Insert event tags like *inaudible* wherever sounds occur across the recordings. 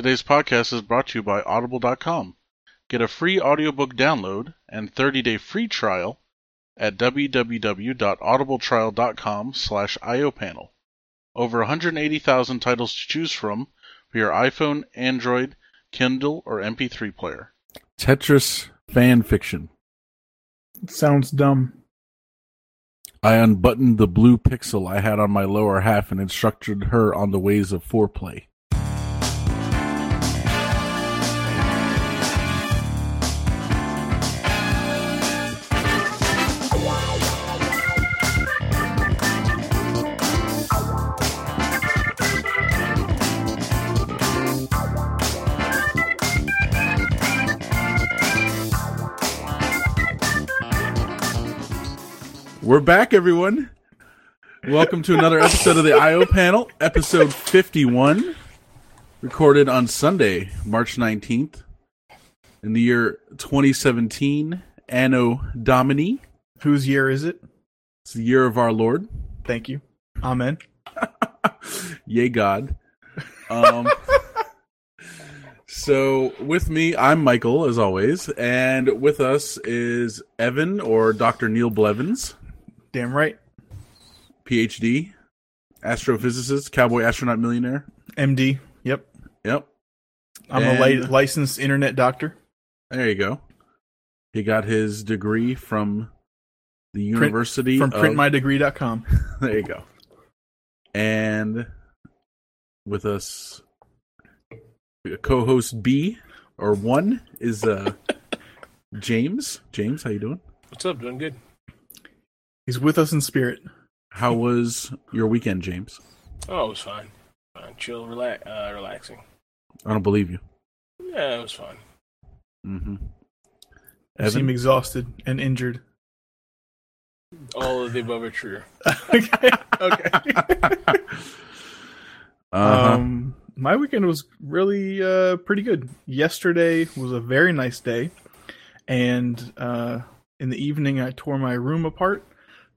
Today's podcast is brought to you by Audible.com. Get a free audiobook download and 30-day free trial at www.audibletrial.com slash iopanel. Over 180,000 titles to choose from for your iPhone, Android, Kindle, or MP3 player. Tetris fan fiction. Sounds dumb. I unbuttoned the blue pixel I had on my lower half and instructed her on the ways of foreplay. We're back, everyone. Welcome to another episode of the IO panel, episode 51, recorded on Sunday, March 19th, in the year 2017, Anno Domini. Whose year is it? It's the year of our Lord. Thank you. Amen. *laughs* Yay, God. Um, so, with me, I'm Michael, as always, and with us is Evan or Dr. Neil Blevins. Damn right. PhD, astrophysicist, cowboy astronaut millionaire. MD. Yep. Yep. I'm And- a li- licensed internet doctor. There you go. He got his degree from the Print- University From of, printmydegree.com. *laughs* There you go. And with us, co-host B or one is uh *laughs* James. James, how you doing? What's up? Doing good. He's with us in spirit. How was your weekend, James? Oh, it was fine. Fine, chill, relax, uh, relaxing. I don't believe you. Yeah, it was fun. Mm-hmm. You seem exhausted and injured. All of the above are true. *laughs* okay. Okay. *laughs* uh-huh. Um, my weekend was really uh, pretty good. Yesterday was a very nice day, and uh, in the evening I tore my room apart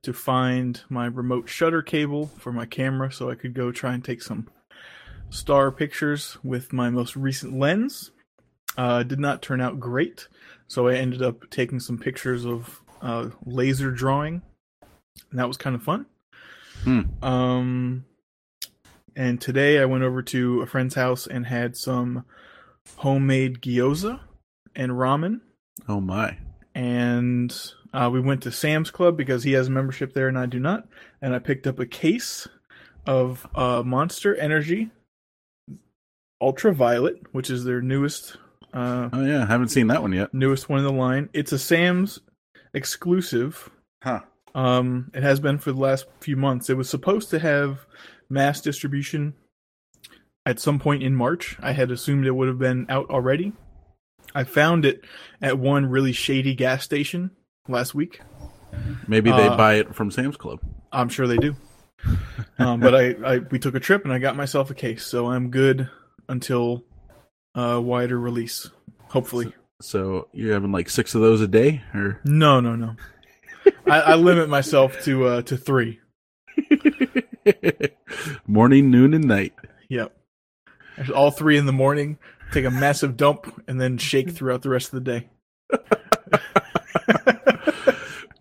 to find my remote shutter cable for my camera, so I could go try and take some star pictures with my most recent lens. Uh, did not turn out great, so I ended up taking some pictures of uh, laser drawing, and that was kind of fun. Hmm. Um, and today I went over to a friend's house and had some homemade gyoza and ramen. oh my. And uh, we went to Sam's Club because he has a membership there and I do not. And I picked up a case of uh, Monster Energy Ultraviolet, which is their newest uh, Oh yeah, I haven't seen that one yet. newest one in the line. It's a Sam's exclusive. Huh. Um, it has been for the last few months. It was supposed to have mass distribution at some point in March. I had assumed it would have been out already. I found it at one really shady gas station last week. Maybe they Uh, buy it from Sam's Club. I'm sure they do. um, but I, I we took a trip and I got myself a case, so I'm good until uh, wider release. Hopefully. So you're having like six of those a day, or No, no, no. I, I limit myself to uh, to three. *laughs* morning, noon, and night. Yep. All three in the morning. Take a massive dump and then shake throughout the rest of the day. *laughs*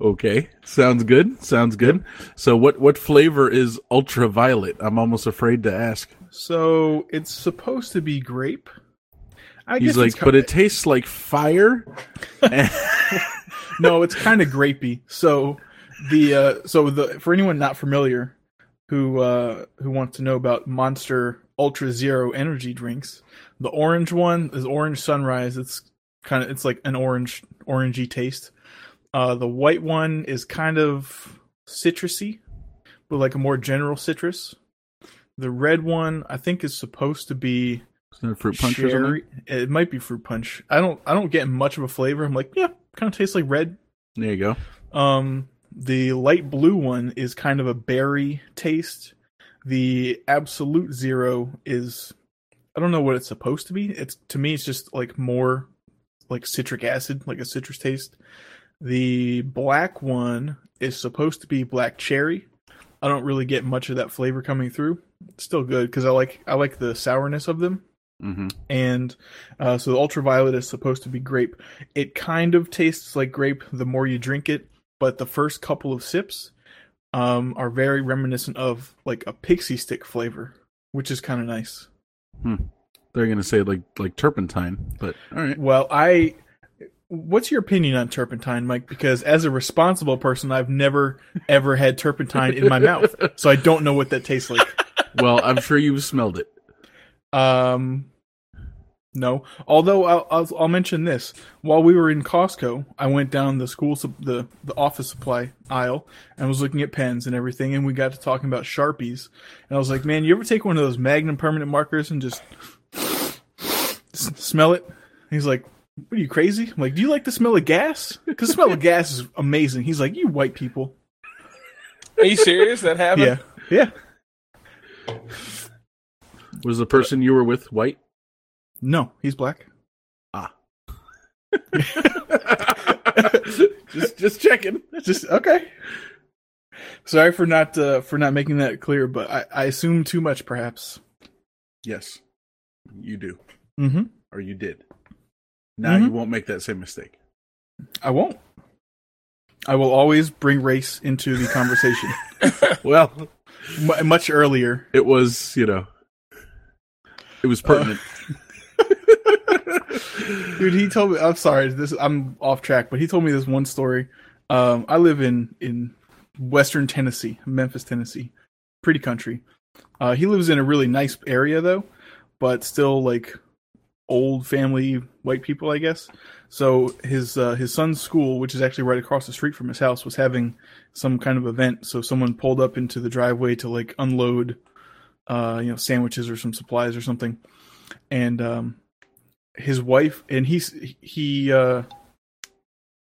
Okay, sounds good. Sounds good. So, what what flavor is ultraviolet? I'm almost afraid to ask. So it's supposed to be grape. I He's guess like, but it tastes like fire. *laughs* no, it's kind of grapey. So the uh, so the for anyone not familiar who uh, who wants to know about Monster Ultra Zero energy drinks, the orange one is Orange Sunrise. It's kind of it's like an orange orangey taste. Uh, the white one is kind of citrusy, but like a more general citrus. The red one I think is supposed to be fruit punch or something? cherry. It might be fruit punch. I don't I don't get much of a flavor. I'm like, yeah, kind of tastes like red. There you go. Um, the light blue one is kind of a berry taste. The absolute zero is I don't know what it's supposed to be. It's to me it's just like more like citric acid, like a citrus taste. The black one is supposed to be black cherry. I don't really get much of that flavor coming through. It's still good because I like I like the sourness of them. Mm-hmm. and uh, so the ultraviolet is supposed to be grape. It kind of tastes like grape the more you drink it, but the first couple of sips um, are very reminiscent of like a pixie stick flavor, which is kind of nice. They're gonna say like like turpentine, but all right. Well, I. What's your opinion on turpentine, Mike? Because as a responsible person, I've never ever had turpentine in my mouth, so I don't know what that tastes like. Well, I'm sure you've smelled it. Um, no. Although I'll, I'll I'll mention this: while we were in Costco, I went down the school the the office supply aisle and was looking at pens and everything, and we got to talking about sharpies, and I was like, "Man, you ever take one of those Magnum permanent markers and just s- smell it?" And he's like. What are you crazy? I'm like, do you like the smell of gas? Because the smell of gas is amazing. He's like, you white people. Are you serious? That happened? Yeah, yeah. Was the person you were with white? No, he's black. Ah. *laughs* just just checking. just okay. Sorry for not uh, for not making that clear, but I, I assume too much, perhaps. Yes, you do, Mm-hmm. or you did. Now Mhm. you won't make that same mistake. I won't. I will always bring race into the conversation *laughs* *laughs* Well, M- much earlier. it was you know, it was pertinent. *laughs* Dude, he told me. I'm sorry, this I'm off track, but he told me this one story. Um, I live in in Western Tennessee, Memphis, Tennessee, pretty country. Uh, he lives in a really nice area though, but still like old family white people, I guess. So his uh, his son's school, which is actually right across the street from his house, was having some kind of event. So someone pulled up into the driveway to like unload, uh, you know, sandwiches or some supplies or something, and um, his wife and he's he uh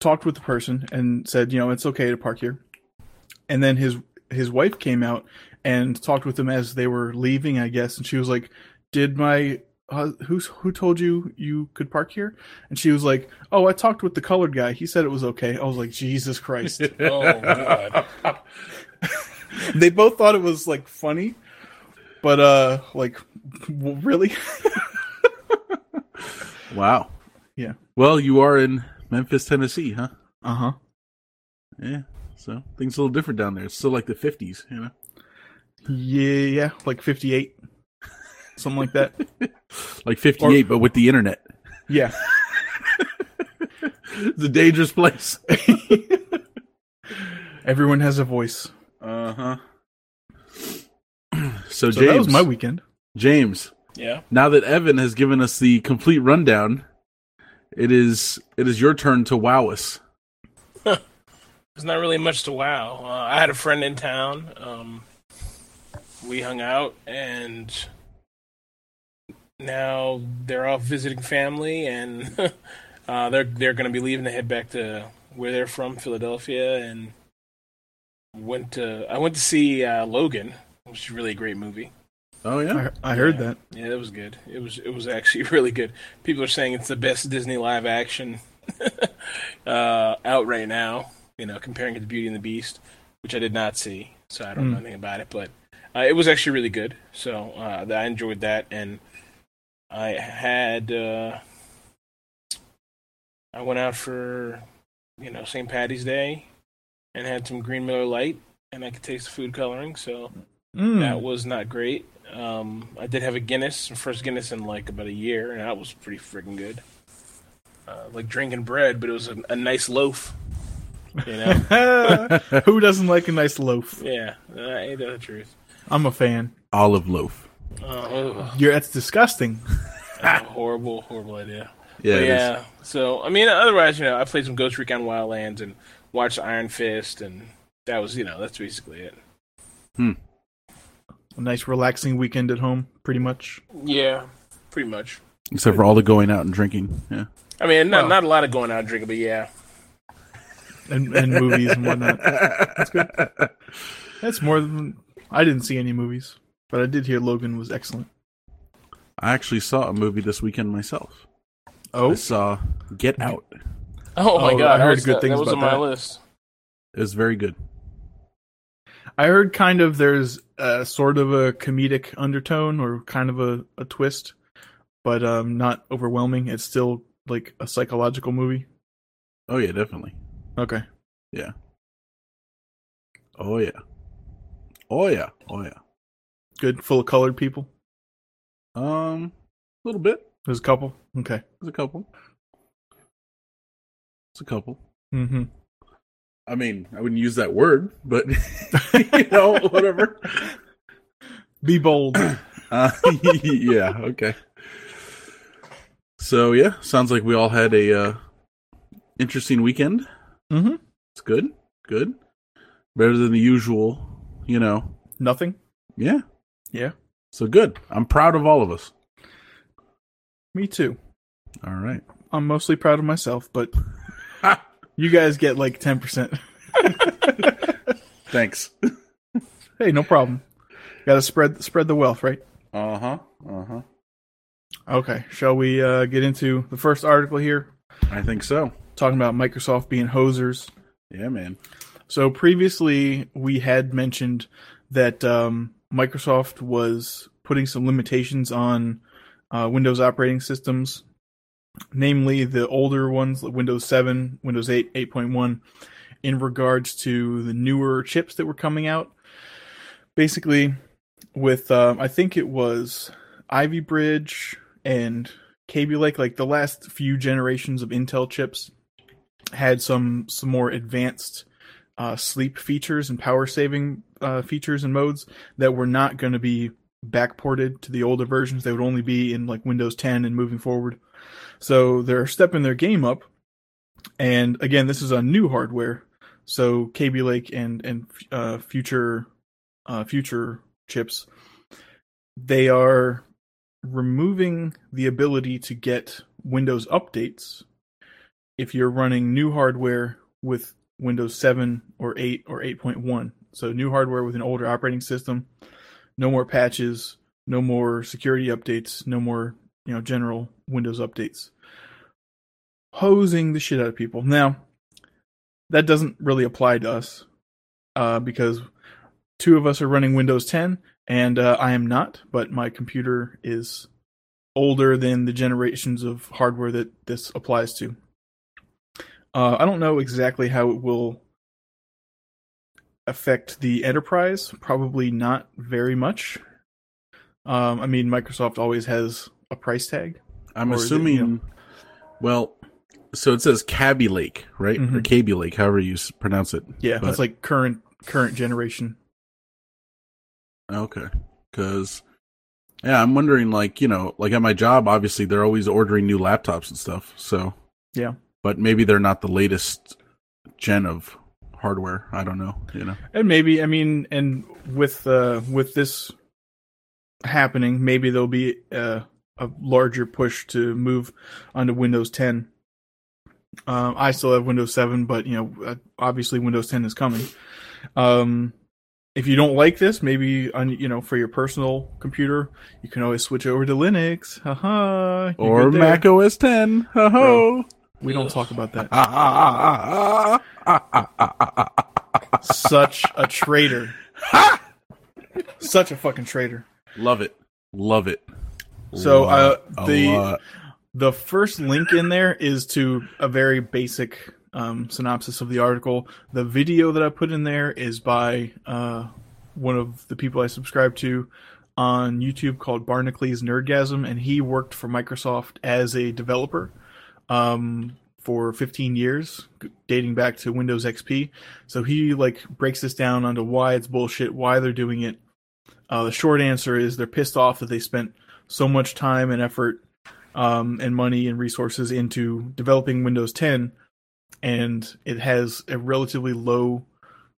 talked with the person and said you know it's okay to park here and then his his wife came out and talked with him as they were leaving i guess and she was like did my uh, who's who told you you could park here and she was like oh i talked with the colored guy he said it was okay i was like jesus christ *laughs* Oh god. *laughs* they both thought it was like funny but uh like w- really *laughs* wow. Yeah. Well, you are in Memphis, Tennessee, huh? uh-huh Yeah. So things a little different down there. It's still like the fifties, you know. yeah yeah like 58 something like that *laughs* Like fifty eight, but with the internet. yeah *laughs* It's a dangerous place. *laughs* Everyone has a voice. Uh huh. *clears throat* So, So James, that was my weekend. James, Yeah. now that Evan has given us the complete rundown, it is it is your turn to wow us. There's not really much to wow. Uh, I had a friend in town. Um, we hung out, and now they're off visiting family, and *laughs* uh, they're they're going to be leaving to head back to where they're from, Philadelphia, and went to I went to see uh, Logan, which is really a great movie. Oh yeah. I, I heard Yeah. that. Yeah, it was good. It was it was actually *laughs* really good. People are saying it's the best Disney live action *laughs* uh, out right now. You know, comparing it to Beauty and the Beast, which I did not see, so I don't know Mm. anything about it. But uh, it was actually really good. So uh, I enjoyed that, and I had uh, I went out for you know St. Patty's Day and had some Green Miller Lite, and I could taste the food coloring. So Mm. that was not great. Um, I did have a Guinness, first Guinness in like about a year, and that was pretty freaking good. Uh, like drinking bread, but it was a, a nice loaf. You know? *laughs* Who doesn't like a nice loaf? yeah, uh, ain't that the truth? I'm a fan. Olive loaf. Oh, You're that's disgusting. *laughs* that's horrible, horrible idea. Yeah. But it is. yeah. So I mean, otherwise, you know, I played some Ghost Recon Wildlands and watched Iron Fist, and that was, you know, that's basically it. Hmm. A nice relaxing weekend at home, pretty much. Yeah, pretty much. Except for all the going out and drinking. Yeah. I mean, not Well- not a lot of going out and drinking, but yeah. And, and movies and whatnot. That's good. *laughs* That's more than I didn't see any movies, but I did hear Logan was excellent. I actually saw a movie this weekend myself. I Oh, saw Get Out. Oh my Oh, god, I heard was good that, things that was about on my that. list. It was very good. I heard kind of there's a sort of a comedic undertone or kind of a, a twist, but um, not overwhelming. It's still like a psychological movie. Oh yeah, definitely. Okay. Yeah. Oh yeah. Oh yeah. Oh yeah. Good. Full of colored people. Um, a little bit. There's a couple. Okay. There's a couple. It's a couple. Mm-hmm. I mean, I wouldn't use that word, but *laughs* you know, *laughs* whatever. Be bold. *clears throat* Uh, *laughs* yeah. Okay. So yeah, sounds like we all had a uh, interesting weekend. mm-hmm. It's good. Good. Better than the usual. You know. Nothing. Yeah. Yeah. So good. I'm proud of all of us. Me too. All right. I'm mostly proud of myself, but *laughs* you guys get like ten percent. *laughs* Thanks. Hey, no problem. Got to spread spread the wealth, right? Uh huh. Uh huh. Okay. Shall we uh, get into the first article here? I think so. Talking about Microsoft being hosers. Yeah, man. So previously we had mentioned that um, Microsoft was putting some limitations on uh, Windows operating systems, namely the older ones, like Windows 7, Windows 8, 8.1, in regards to the newer chips that were coming out. Basically, with um, I think it was Ivy Bridge and Kaby Lake, like the last few generations of Intel chips had some some more advanced uh, sleep features and power saving uh, features and modes that were not going to be backported to the older versions. They would only be in like Windows 10 and moving forward. So they're stepping their game up. And again, this is on new hardware. So Kaby Lake and and uh, future uh, future chips, they are removing the ability to get Windows updates if you're running new hardware with Windows 7 or 8 or 8.1. So new hardware with an older operating system, no more patches, no more security updates, no more, you know, general Windows updates. Hosing the shit out of people. Now, that doesn't really apply to us uh, because two of us are running Windows 10 and uh, I am not, but my computer is older than the generations of hardware that this applies to. Uh, I don't know exactly how it will affect the enterprise. Probably not very much. Um, I mean, Microsoft always has a price tag. I'm Or is it, assuming. you know- Well, so it says Cabby Lake, right? Or Mhm. Kaby Lake, however you pronounce it. Yeah, But- that's like current current generation. Okay. Because, yeah, I'm wondering, like, you know, like at my job, obviously they're always ordering new laptops and stuff. So, Yeah. But maybe they're not the latest gen of hardware. I don't know. You know. And maybe I mean, and with uh, with this happening, maybe there'll be a, a larger push to move onto Windows 10. Um, I still have Windows 7, but you know, uh, obviously Windows 10 is coming. Um, if you don't like this, maybe on you know for your personal computer, you can always switch over to Linux. Haha. Or. Mac OS 10. Ho ho. We don't talk about that. Such a traitor. Such a fucking traitor. Love it. Love it. So uh, the the first link in there is to a very basic um, synopsis of the article. The video that I put in there is by uh, one of the people I subscribe to on YouTube called Barnacules Nerdgasm, and he worked for Microsoft as a developer um, for 15 years, dating back to Windows XP. So he like breaks this down onto why it's bullshit, why they're doing it. Uh, the short answer is they're pissed off that they spent so much time and effort um, and money and resources into developing Windows 10, and it has a relatively low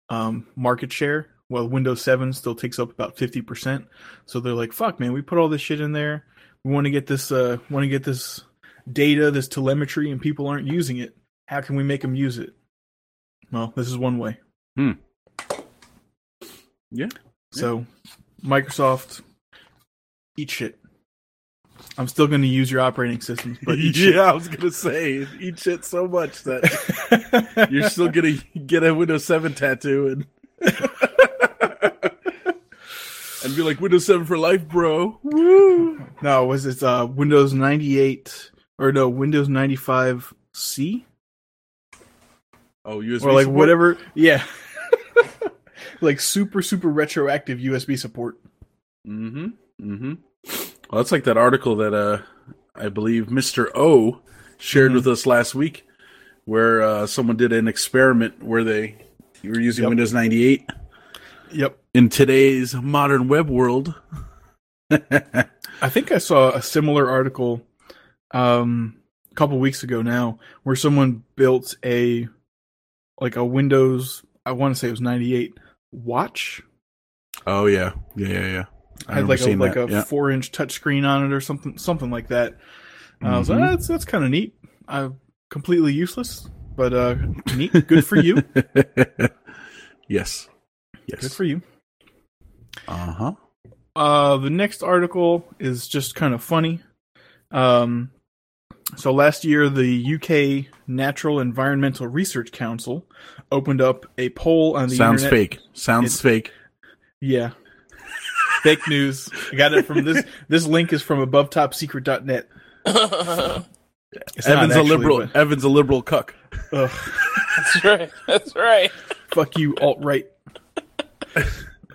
um, market share. While Windows 7 still takes up about 50%. So they're like, "Fuck, man, we put all this shit in there. We want to get this, uh, want to get this data, this telemetry, and people aren't using it. How can we make them use it?" Well, this is one way. Yeah. So, Microsoft, eat shit. I'm still going to use your operating systems, but *laughs* eat yeah, I was gonna say eat shit so much that *laughs* you're still gonna get a Windows 7 tattoo and *laughs* and be like Windows 7 for life, bro. Woo! No, was it uh, Windows 98 or no Windows 95 C Oh, USB or like support? whatever? Yeah, *laughs* like super super retroactive USB support. Mm-hmm. Mm-hmm. Well, that's like that article that uh I believe Mr. O shared Mhm. with us last week, where uh, someone did an experiment where they you were using Yep. Windows 98 Yep. in today's modern web world. *laughs* I think I saw a similar article um a couple weeks ago now where someone built a like a Windows I want to say it was 98 watch oh yeah, yeah, yeah, yeah. I had like a like that, a yeah. 4 inch touchscreen on it or something something like that. And I was like Mhm. that's that's kind of neat. Uh completely useless, but uh neat. Good for you. *laughs* yes, Yes. Good for you. Uh huh. Uh, the next article is just kind of funny. Um, so last year, the UK Natural Environmental Research Council opened up a poll on the Sounds internet. fake. Sounds It- fake. Yeah, fake news. I got it from this. *laughs* This link is from AboveTopSecret.net. It's not Evan's a liberal. but- Evan's a liberal cuck. ugh, *laughs* That's right. That's right. fuck you, alt right. *laughs*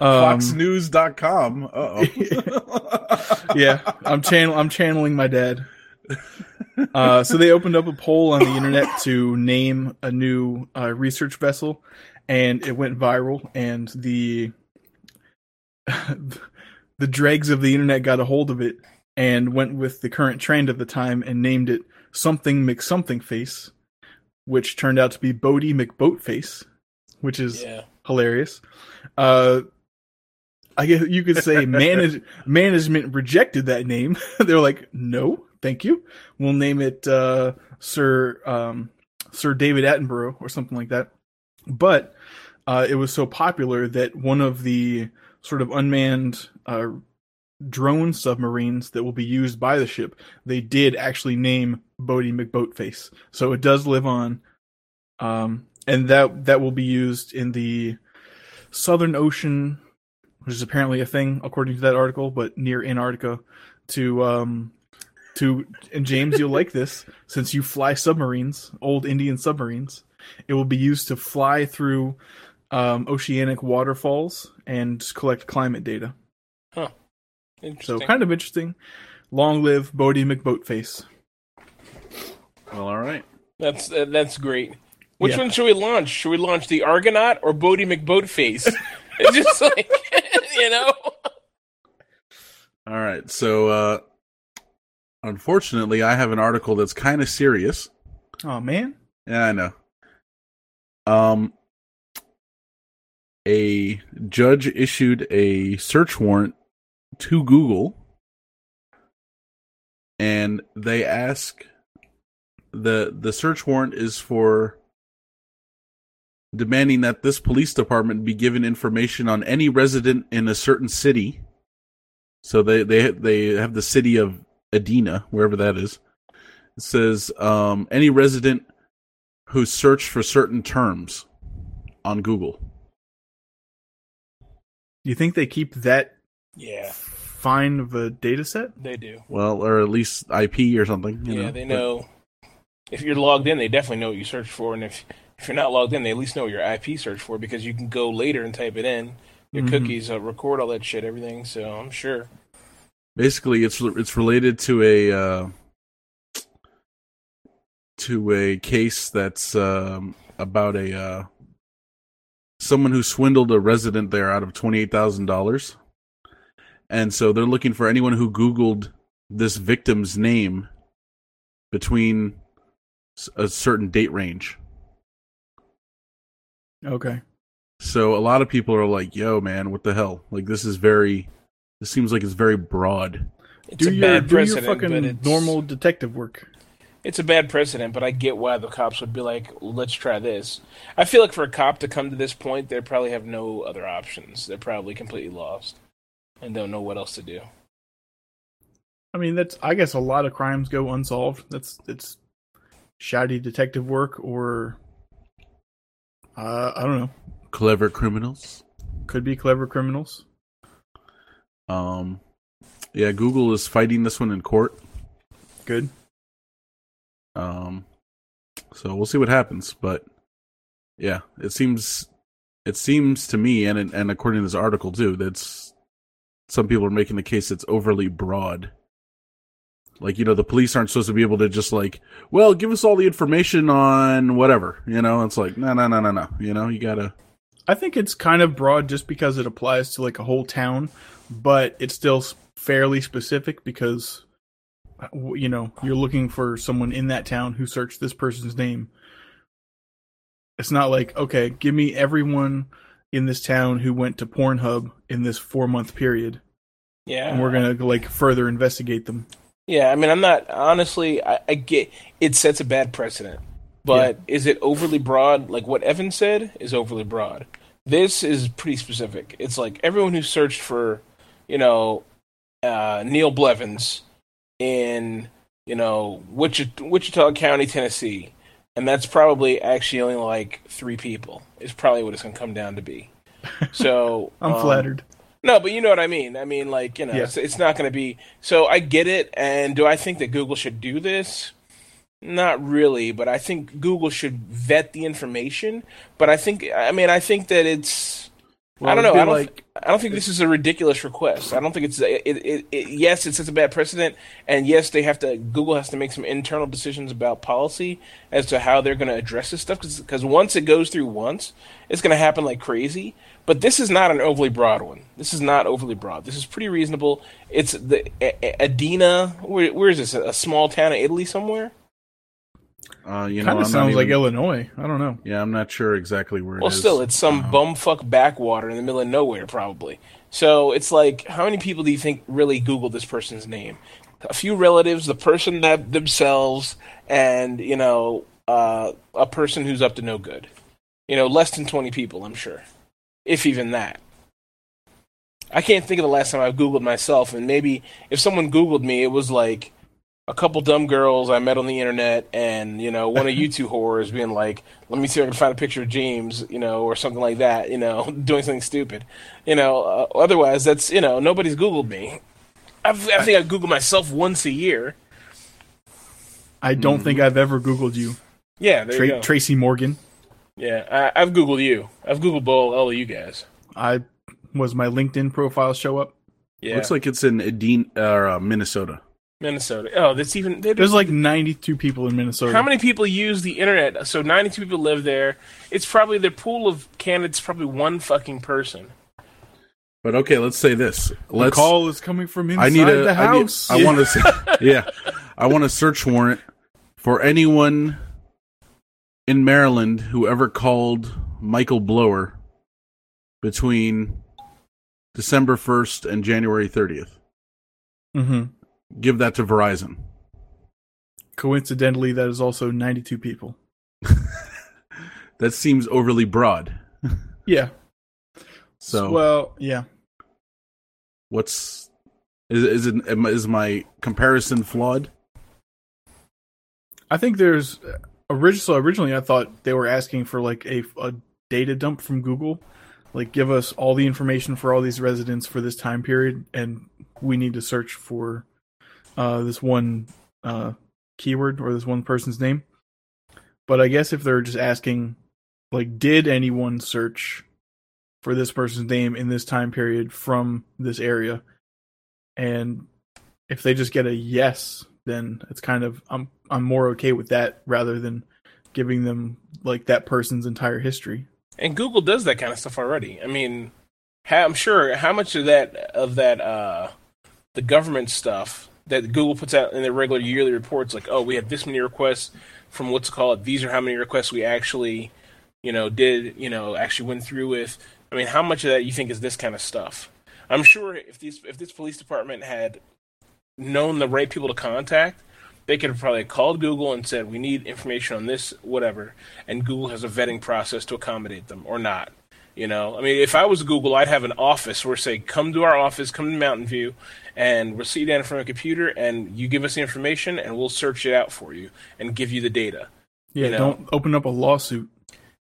FoxNews.com. Uh oh. yeah, I'm channel I'm channeling my dad. Uh, so they opened up a poll on the internet to name a new uh, research vessel, and it went viral. And the *laughs* the dregs of the internet got a hold of it and went with the current trend of the time and named it something McSomething Face, which turned out to be Boaty McBoatface, which is Yeah. hilarious. Uh, I guess you could say *laughs* manage, management rejected that name. *laughs* They're like, no, thank you. We'll name it uh, Sir um, Sir David Attenborough or something like that. But uh, it was so popular that one of the sort of unmanned uh, drone submarines that will be used by the ship, they did actually name Boaty McBoatface. So it does live on. Um, and that that will be used in the Southern Ocean, which is apparently a thing according to that article, but near Antarctica, to um to and James, you'll like this since you fly submarines, old Indian submarines. It will be used to fly through um, oceanic waterfalls and collect climate data. So Interesting. kind of interesting. Long live Boaty McBoatface. Well, all right. That's uh, that's great. Which Yeah. one should we launch? Should we launch the Argonaut or Boaty McBoatface? *laughs* it's just like *laughs* you know. All right. So, uh, unfortunately, I have an article that's kind of serious. Oh man. Yeah, I know. Um, a judge issued a search warrant to Google, and they ask the the search warrant is for demanding that this police department be given information on any resident in a certain city. So they they they have the city of Edina, wherever that is. It says um, any resident who searched for certain terms on Google. Do you think they keep that Yeah, fine of a data set? they do. Well, or at least IP or something. you yeah, know, they but- know. If you're logged in, they definitely know what you searched for, and if if you're not logged in, they at least know what your IP search for because you can go later and type it in. Your Mhm. cookies uh, record all that shit, everything. So I'm sure. Basically it's it's related to a uh, to a case that's um, about a uh, someone who swindled a resident there out of twenty eight thousand dollars, and so they're looking for anyone who Googled this victim's name between a certain date range. Okay. So a lot of people are like, "Yo, man, what the hell? Like this is very, this seems like it's very broad." It's do a your bad do your precedent, but fucking it's, normal detective work. It's a bad precedent, but I get why the cops would be like, "Let's try this." I feel like for a cop to come to this point, they probably have no other options. They're probably completely lost and don't know what else to do. I mean, that's I guess a lot of crimes go unsolved. That's it's shoddy detective work, or uh, I don't know. Clever criminals. Could be clever criminals. Um, yeah, Google is fighting this one in court. Good. Um, so we'll see what happens. But yeah, it seems it seems to me, and and according to this article too, that's some people are making the case it's overly broad. Like you know, the police aren't supposed to be able to just like, well, give us all the information on whatever. You know, it's like no, no, no, no, no. You know, you gotta. I think it's kind of broad just because it applies to like a whole town, but it's still fairly specific because uh, you know you're looking for someone in that town who searched this person's name. It's not like okay, give me everyone in this town who went to Pornhub in this four month period, Yeah, and we're gonna like further investigate them. Yeah, I mean, I'm not honestly. I, I get it sets a bad precedent, but is it overly broad? Like what Evan said is overly broad. This is pretty specific. It's like everyone who searched for, you know, uh, Neil Blevins in you know Wichita, Wichita County, Tennessee, and that's probably actually only like three people. Is probably what it's going to come down to be. So *laughs* I'm um, flattered. no, but you know what I mean. I mean, like you know, Yeah. it's, it's not going to be. So I get it. And do I think that Google should do this? Not really, but I think Google should vet the information. But I think, I mean, I think that it's. I don't know. I don't. like- I don't think this is a ridiculous request. I don't think it's. It, it, it, yes, it sets a bad precedent, and yes, they have to. Google has to make some internal decisions about policy as to how they're going to address this stuff. Because once it goes through once, it's going to happen like crazy. But this is not an overly broad one. This is not overly broad. This is pretty reasonable. It's the Edina. Where, where is this? A small town in Italy somewhere? Uh, you know, Kind of not sounds like Illinois. I don't know. Yeah, I'm not sure exactly where it Well, is. still, it's some Um, bumfuck backwater in the middle of nowhere, probably. So it's like, how many people do you think really Google this person's name? A few relatives, the person that themselves, and you know, uh, a person who's up to no good. You know, less than twenty people, I'm sure, if even that. I can't think of the last time I Googled myself, and maybe if someone Googled me, it was like a couple dumb girls I met on the internet, and you know, one of you two *laughs* whores being like, "Let me see if I can find a picture of James," you know, or something like that, you know, *laughs* doing something stupid, you know. Uh, otherwise, that's you know, nobody's Googled me. I've, I think I Google myself once a year. I don't think I've ever Googled you, Yeah, there you go. Tracy Morgan. yeah, I, I've Googled you. I've Googled all, all of you guys. I was my LinkedIn profile show up. Yeah, Looks like it's in Edin, uh, Minnesota. Minnesota. Oh, that's even. they- There's like 92 people in Minnesota. How many people use the internet? So 92 people live there. It's probably their pool of candidates. Probably one fucking person. But okay, let's say this. The Let's. call is coming from inside I need a. the I need- house. I want to. *laughs* yeah, I want a search warrant for anyone in Maryland who ever called Michael Blower between December first and January thirtieth. hmm Give that to Verizon. Coincidentally, that is also 92 people. *laughs* That seems overly broad. Yeah. So well, yeah. what's is is it is my comparison flawed? I think there's originally. So originally, I thought they were asking for like a, a data dump from Google, like give us all the information for all these residents for this time period, and we need to search for uh, this one uh, keyword or this one person's name. But I guess if they're just asking, like, did anyone search for this person's name in this time period from this area, and if they just get a yes, then it's kind of I'm I'm more okay with that rather than giving them like that person's entire history. And Google does that kind of stuff already. I mean, how, I'm sure how much of that of that uh, the government stuff that Google puts out in their regular yearly reports, like, oh, we had this many requests from what's called. These are how many requests we actually, you know, did you know actually went through with. I mean, how much of that you think is this kind of stuff? I'm sure if these if this police department had known the right people to contact, they could have probably called Google and said, "We need information on this, whatever," and Google has a vetting process to accommodate them or not. You know, I mean, if I was Google, I'd have an office where say, "Come to our office, come to Mountain View, and we'll sit you down in front of a computer, and you give us the information, and we'll search it out for you and give you the data." Yeah, You know. don't open up a lawsuit.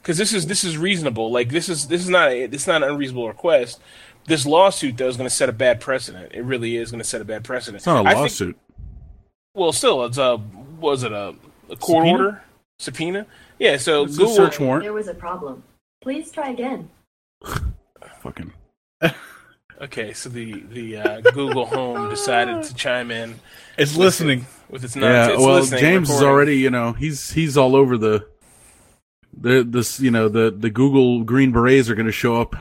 because this is this is reasonable. Like this is this is not a, this is not an unreasonable request. This lawsuit though is going to set a bad precedent. It really is going to set a bad precedent. It's not a I think- lawsuit. well, still, it's a was it a, a court Subpoena? order subpoena? Yeah. So It's Google a search warrant. There was a problem. Please try again. Fucking. Okay, so the the uh, Google Home decided to chime in It's listening. with its Yeah. It's Well, listening, James is already. You know, he's he's all over the. The this you know the the Google Green Berets are going to show up.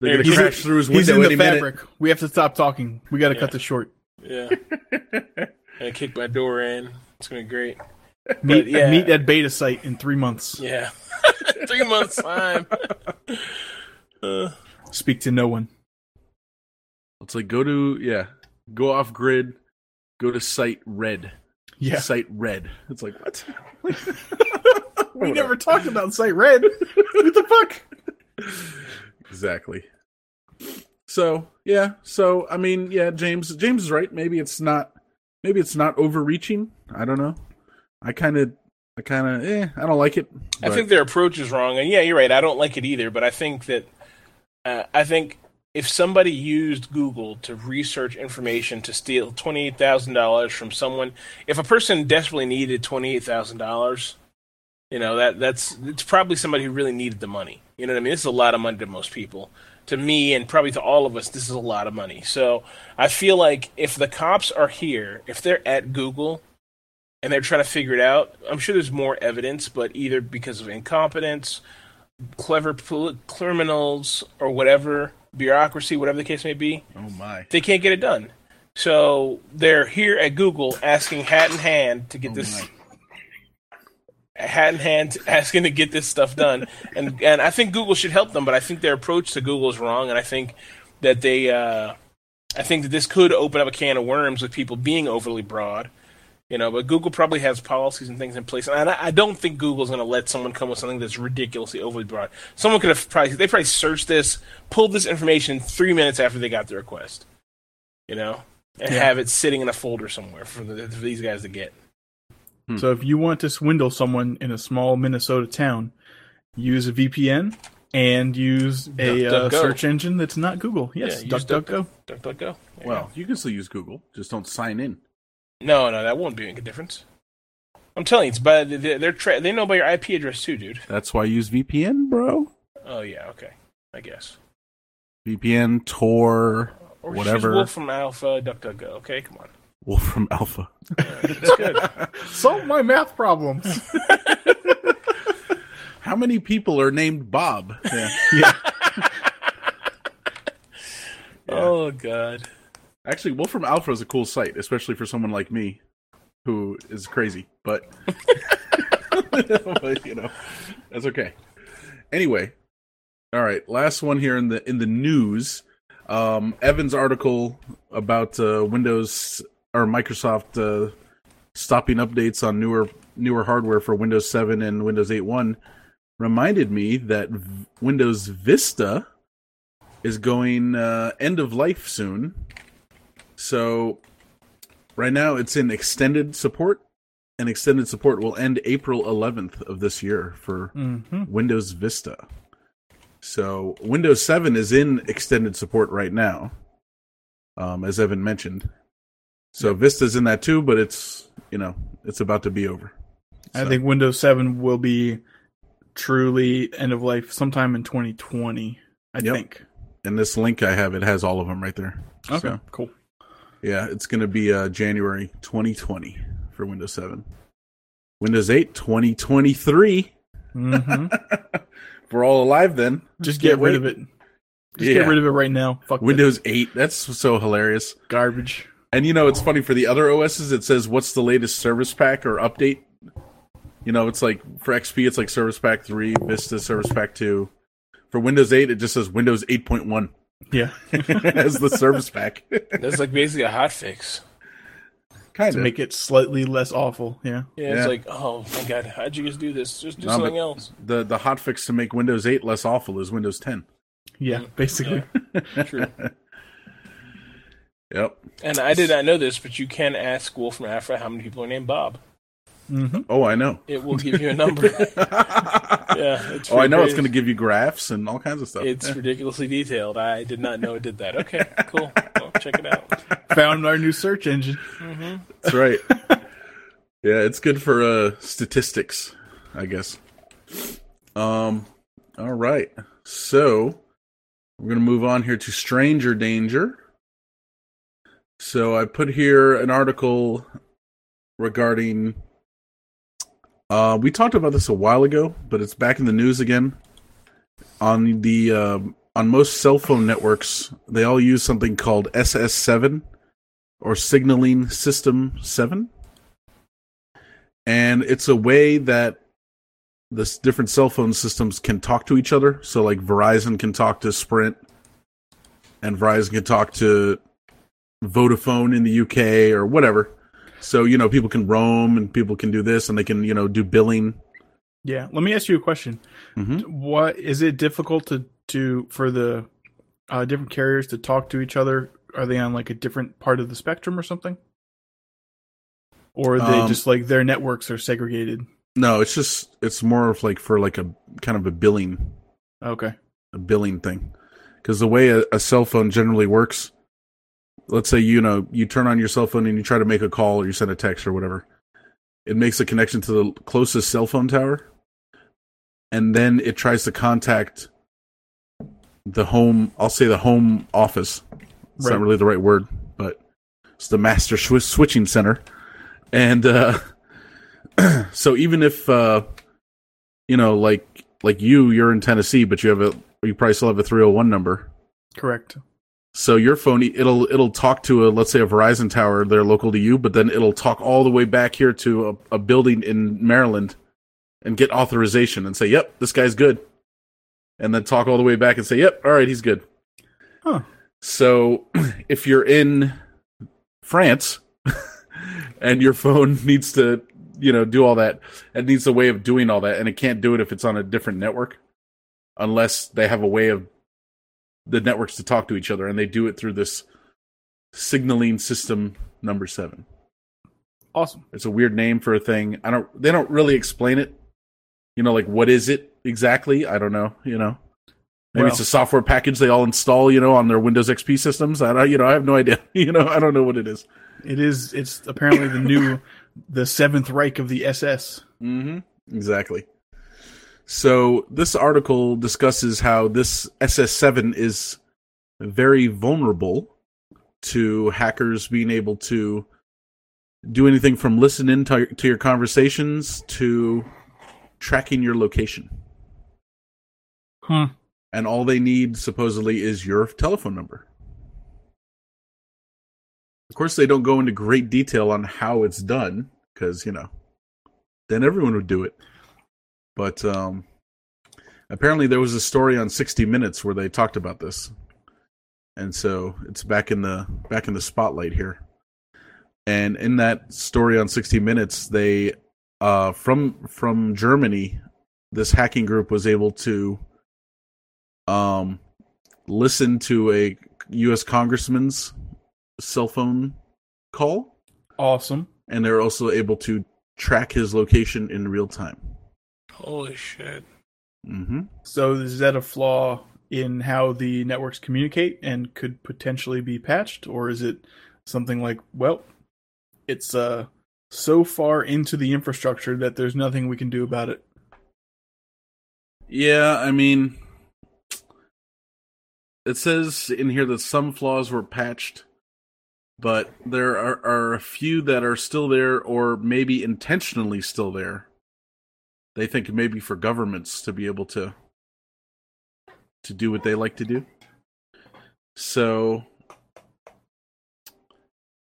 They're going to He's, crash through his he's window in the any minute. fabric. We have to stop talking. We got to Yeah. cut this short. Yeah. *laughs* and kick my door in. It's gonna be great. Meet, yeah. meet at beta site in three months. Yeah. *laughs* Three months time. *laughs* Uh, Speak to no one. It's like go to yeah, go off grid, go to site red. Yeah. Site red. It's like what? *laughs* We never talked about site red. what the fuck? Exactly. So yeah, so I mean, yeah, James James is right. Maybe it's not maybe it's not overreaching. I don't know. I kind of I kind of eh, I don't like it. I think their approach is wrong, and yeah, you're right. I don't like it either, but I think that uh, I think if somebody used Google to research information to steal twenty eight thousand dollars from someone, if a person desperately needed twenty eight thousand dollars, you know that that's it's probably somebody who really needed the money. You know what I mean? This is a lot of money to most people. To me, and probably to all of us, this is a lot of money. So I feel like if the cops are here, if they're at Google, and they're trying to figure it out. I'm sure there's more evidence, but either because of incompetence, clever pol- criminals, or whatever, bureaucracy, whatever the case may be, oh my. they can't get it done. So they're here at Google asking hat in hand to get Oh this my. hat in hand asking to get this stuff done. And and I think Google should help them, but I think their approach to Google is wrong, and I think that they uh, I think that this could open up a can of worms with people being overly broad. You know, but Google probably has policies and things in place, and I, I don't think Google's going to let someone come with something that's ridiculously overly broad. Someone could have probably they probably searched this, pulled this information three minutes after they got the request, you know, and Yeah. have it sitting in a folder somewhere for, the, for these guys to get. Hmm. So if you want to swindle someone in a small Minnesota town, use a VPN and use a uh, DuckDuckGo. search engine that's not Google. Yes, Yeah, use DuckDuckGo. DuckDuckGo. There you Well, go. you can still use Google. Just don't sign in. No, no, that won't be make a difference. I'm telling you, it's by they're, they're tra- they know about your IP address too, dude. That's why I use VPN, bro. Oh yeah, okay, I guess. VPN, Tor, Or Whatever. use Wolf from Alpha, DuckDuckGo. Okay, come on, Wolfram Alpha. *laughs* it's good. *laughs* Solve my math problems. *laughs* How many people are named Bob? Yeah. yeah. Oh god. Actually, Wolfram Alpha is a cool site, especially for someone like me who is crazy. But, but *laughs* you know, that's okay. Anyway, all right. Last one here in the in the news. Um, Evan's article about uh, Windows or Microsoft uh, stopping updates on newer newer hardware for Windows 7 and Windows 8.1 reminded me that v- Windows Vista is going uh, end of life soon. So right now it's in extended support, and extended support will end April 11th of this year for hmm Windows Vista. So Windows 7 is in extended support right now, um, as Evan mentioned. So Vista's in that too, but it's you know it's about to be over. I think Windows 7 will be truly end of life sometime in 2020. I Yep. think. and this link I have it has all of them right there. Okay, So, cool. Yeah, it's going to be uh, January 2020 for Windows 7. Windows 8 2023. hmm *laughs* We're all alive then. Just get rid of it. Just Yeah. get rid of it right now. Fuck that Windows 8. That's so hilarious. garbage. And you know, it's funny for the other OSs, it says what's the latest service pack or update. You know, it's like for XP, it's like Service Pack 3, Vista Service Pack 2. For Windows 8, it just says Windows 8.1 Yeah, *laughs* as the service pack. That's like basically a hot fix. kind to of. make it slightly less awful. Yeah. Yeah, Yeah. it's like, oh my god, how'd you guys do this? Just do No, something else. The the hot fix to make Windows 8 less awful is Windows 10. Yeah, mm, basically. True. *laughs* Yep. And I did not know this, but you can ask Wolfram Alpha how many people are named Bob. Hmm Oh, I know. It will give you a number. *laughs* yeah. It's oh, I know it's going to give you graphs and all kinds of stuff. It's Yeah. ridiculously detailed. I did not know it did that. Okay, cool. Well, check it out. *laughs* Found our new search engine. That's right. *laughs* yeah, it's good for uh statistics, I guess. Um all right. So we're going to move on here to stranger danger. So I put here an article regarding uh we talked about this a while ago, but it's back in the news again. On the um on most cell phone networks, they all use something called SS7 or signaling system 7 and it's a way that the different cell phone systems can talk to each other. So like verizon can talk to sprint and verizon can talk to vodafone in the uk or whatever so you know people can roam and people can do this and they can you know do billing Yeah. Let me ask you a question. Mhm. What is it difficult to to for the uh, different carriers to talk to each other? Are they on like a different part of the spectrum or something? Or are they Um, just like their networks are segregated? no it's just it's more of like for like a kind of a billing Okay. a billing thing because the way a, a cell phone generally works let's say you know you turn on your cell phone and you try to make a call or you send a text or whatever it makes a connection to the closest cell phone tower and then it tries to contact the home i'll say the home office it's Right. not really the right word but it's the master swi- switching center and uh *clears throat* so even if uh you know like like you you're in tennessee but you have a you probably still have a 301 number Correct. So your phone it'll it'll talk to a let's say a verizon tower they're local to you but then it'll talk all the way back here to a, a building in maryland and get authorization and say yep this guy's good and then talk all the way back and say yep all right he's good Huh. so *clears throat* if you're in france *laughs* and your phone *laughs* needs to you know do all that it needs a way of doing all that and it can't do it if it's on a different network unless they have a way of the networks to talk to each other and they do it through this signaling system number 7 Awesome. it's a weird name for a thing i don't they don't really explain it you know like what is it exactly i don't know you know maybe Well- it's a software package they all install you know on their windows xp systems i don't you know i have no idea *laughs* you know i don't know what it is It is. It's apparently the new, *laughs* the seventh Reich of the SS. Mm-hmm. Exactly. So this article discusses how this SS7 is very vulnerable to hackers being able to do anything from listen in to, to your conversations to tracking your location. Hmm. And all they need supposedly is your telephone number. Of course, they don't go into great detail on how it's done because, you know, then everyone would do it. But um, apparently, there was a story on 60 Minutes where they talked about this, and so it's back in the back in the spotlight here. And in that story on 60 Minutes, they uh, from from Germany, this hacking group was able to um, listen to a U.S. congressman's cell phone call, Awesome. and they're also able to track his location in real time. Holy shit. hmm So is that a flaw in how the networks communicate and could potentially be patched, or is it something like, well, it's uh so far into the infrastructure that there's nothing we can do about it? Yeah, I mean, it says in here that some flaws were patched, but there are, are a few that are still there or maybe intentionally still there. They think maybe for governments to be able to to do what they like to do. So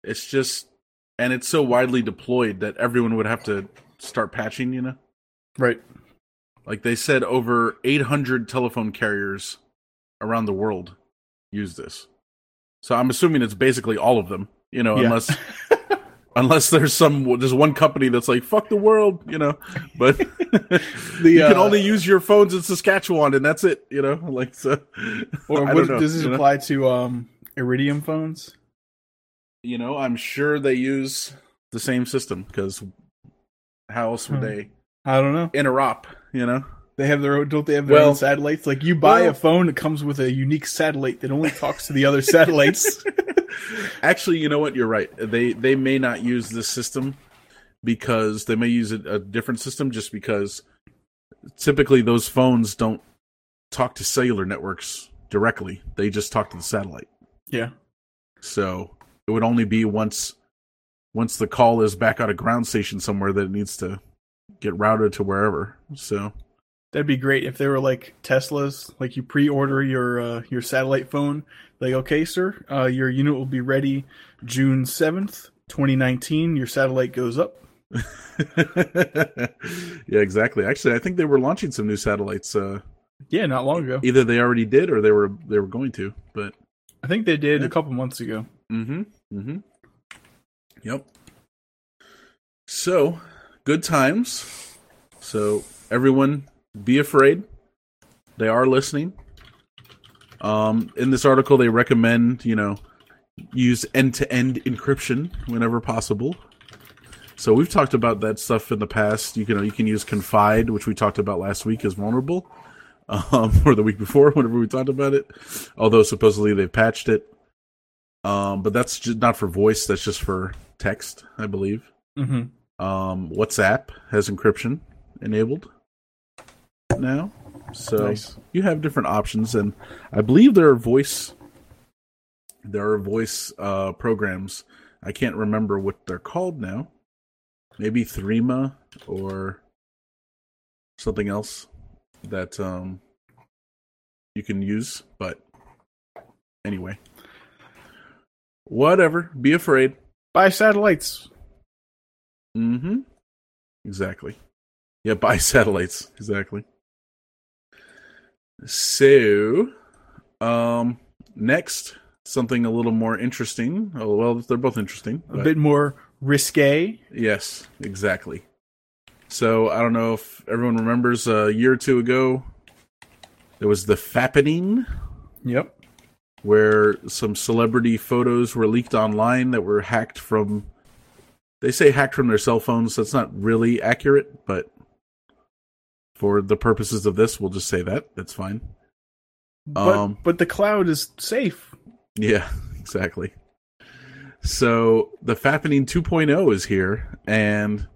it's just and it's so widely deployed that everyone would have to start patching, you know? Right. Like they said, over 800 telephone carriers around the world use this. So I'm assuming it's basically all of them, you know, Yeah. unless *laughs* unless there's some there's one company that's like fuck the world, you know. But *laughs* *laughs* you can uh, only use your phones in Saskatchewan, and that's it, you know. *laughs* Like so, Or what, know, does this you know? apply to um Iridium phones? You know, I'm sure they use the same system because How else would Hmm. they I don't know. interop? You know. They have their own, don't they have their Well- own satellites? Like you buy well- a phone, it comes with a unique satellite that only talks to the other satellites. *laughs* *laughs* Actually, you know what? You're right. They they may not use this system because they may use a, a different system just because typically those phones don't talk to cellular networks directly. They just talk to the satellite. yeah. So it would only be once once the call is back on a ground station somewhere that it needs to get routed to wherever. So That'd be great if they were like Teslas, like you pre-order your uh, your satellite phone. Like, okay, sir, uh, your unit will be ready June seventh, twenty nineteen. Your satellite goes up. *laughs* yeah, exactly. Actually, I think they were launching some new satellites. Uh, Yeah, not long ago. either they already did or they were they were going to. But I think they did Yeah. a couple months ago. Mm-hmm. Mm-hmm. Yep. So, good times. So, everyone, be afraid. They are listening. Um, in this article, they recommend you know use end-to-end encryption whenever possible. So we've talked about that stuff in the past. You can you can use Confide, which we talked about last week, as vulnerable, um, *laughs* or the week before, *laughs* whenever we talked about it. Although supposedly they've patched it. Um, but that's just not for voice. That's just for text, I believe. Mm-hmm. Um, WhatsApp has encryption enabled now, so Nice. you have different options, and I believe there are voice there are voice uh, programs. I can't remember what they're called now. Maybe Threema or something else that um, you can use. But anyway, whatever. Be afraid. Buy satellites. Mm-hmm. Exactly. Yeah, buy *laughs* satellites. Exactly. So, um, next, something a little more interesting. Oh, well, they're both interesting. A but- bit more risque. Yes, exactly. So, I don't know if everyone remembers a year or two ago, there was the fappening Yep. where some celebrity photos were leaked online that were hacked from they say hacked from their cell phones that's not really accurate but for the purposes of this we'll just say that that's fine But Um, but the cloud is safe. yeah *laughs* exactly so the fappening 2.0 is here and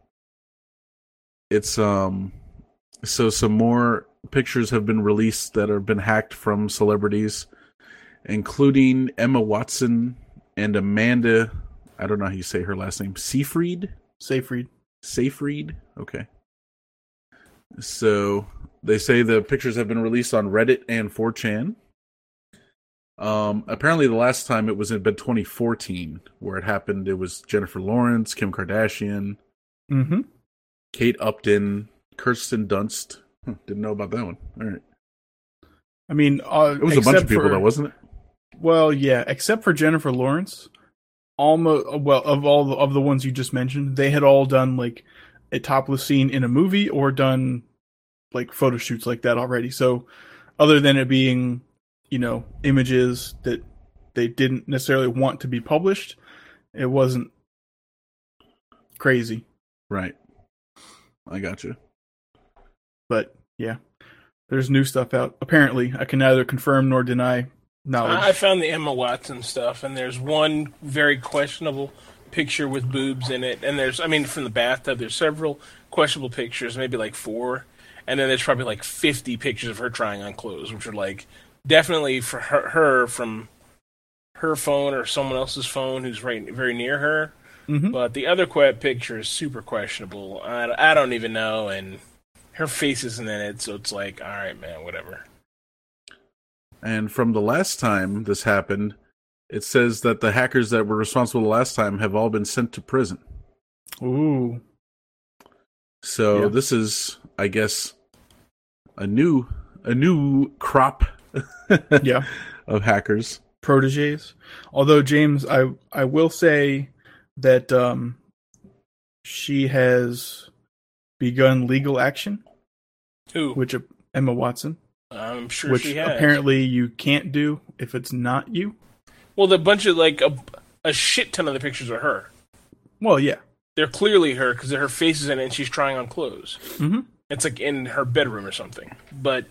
it's um so some more pictures have been released that have been hacked from celebrities including emma watson and amanda i don't know how you say her last name seyfried read. Seyfried? Okay. So they say the pictures have been released on Reddit and 4chan. Um, apparently, the last time it was in been 2014 where it happened. It was Jennifer Lawrence, Kim Kardashian, Mm-hmm. Kate Upton, Kirsten Dunst. Huh, didn't know about that one. All right, I mean, uh, it was a bunch of people, for- though, wasn't it? Well, yeah, except for Jennifer Lawrence, almost well of all the, of the ones you just mentioned, they had all done like a topless scene in a movie or done like photo shoots like that already. So, other than it being, you know, images that they didn't necessarily want to be published, it wasn't crazy. Right. I got you. But yeah, there's new stuff out. Apparently, I can neither confirm nor deny knowledge. I I found the Emma Watson stuff, and there's one very questionable picture with boobs in it, and there's, I mean, from the bathtub, there's several questionable pictures, maybe like four, and then there's probably like 50 pictures of her trying on clothes, which are like definitely for her, her from her phone or someone else's phone who's right very near her. Mhm. But the other que- picture is super questionable. I, I don't even know, and her face isn't in it, so it's like, all right, man, whatever. And from the last time this happened, it says that the hackers that were responsible the last time have all been sent to prison. Ooh, So Yeah. this is, I guess, a new a new crop *laughs* yeah. of hackers. proteges. Although James, I I will say that um, she has begun legal action, Who? which uh, Emma Watson, I'm sure which she has. apparently you can't do if it's not you. Well, the bunch of like a, a shit ton of the pictures are her. Well, yeah, they're clearly her because her face is in it and she's trying on clothes. Mhm. It's like in her bedroom or something. But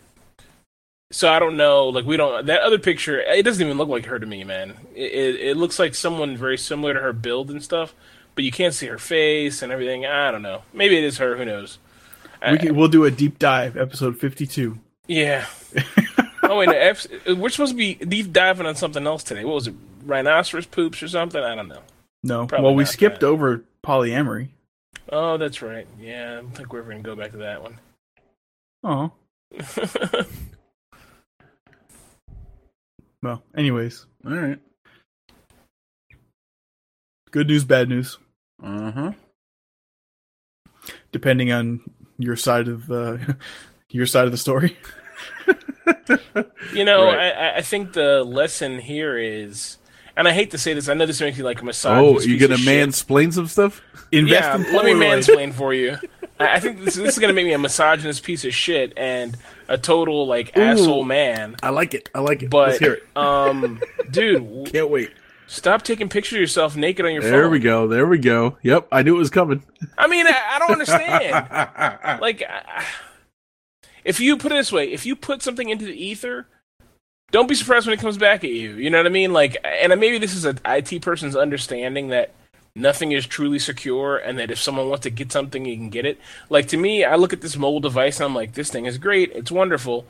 so I don't know. Like we don't that other picture. It doesn't even look like her to me, man. It, it, it looks like someone very similar to her build and stuff. But you can't see her face and everything. I don't know. Maybe it is her. Who knows? We can, we'll do a deep dive, episode fifty-two. Yeah. *laughs* *laughs* oh wait, no, F- we're supposed to be deep diving on something else today. What was it? Rhinoceros poops or something? I don't know. No, Probably well, we skipped that. over polyamory. Oh, that's right. Yeah, I don't think we're ever gonna go back to that one. Oh, *laughs* well. Anyways, All right. good news, bad news, Uh huh. depending on your side of uh, *laughs* your side of the story. You know, Right. I, I- I think the lesson here is, and I hate to say this, I know this makes you like a massage. Oh, you gonna mansplain some stuff? Invest Yeah, in let me Polaroid. mansplain for you. I I think this, this is gonna make me a misogynist piece of shit and a total like asshole man. I like it. I like it. But Let's hear it. um, dude, *laughs* Can't wait. stop taking pictures of yourself naked on your There phone. There we go. There we go. Yep, I knew it was coming. I mean, I, I don't understand. *laughs* like, I- if you put it this way, if you put something into the ether, don't be surprised when it comes back at you. You know what I mean? Like, and maybe this is an IT person's understanding that nothing is truly secure, and that if someone wants to get something, you can get it. Like to me, I look at this mobile device and I'm like, this thing is great, it's wonderful.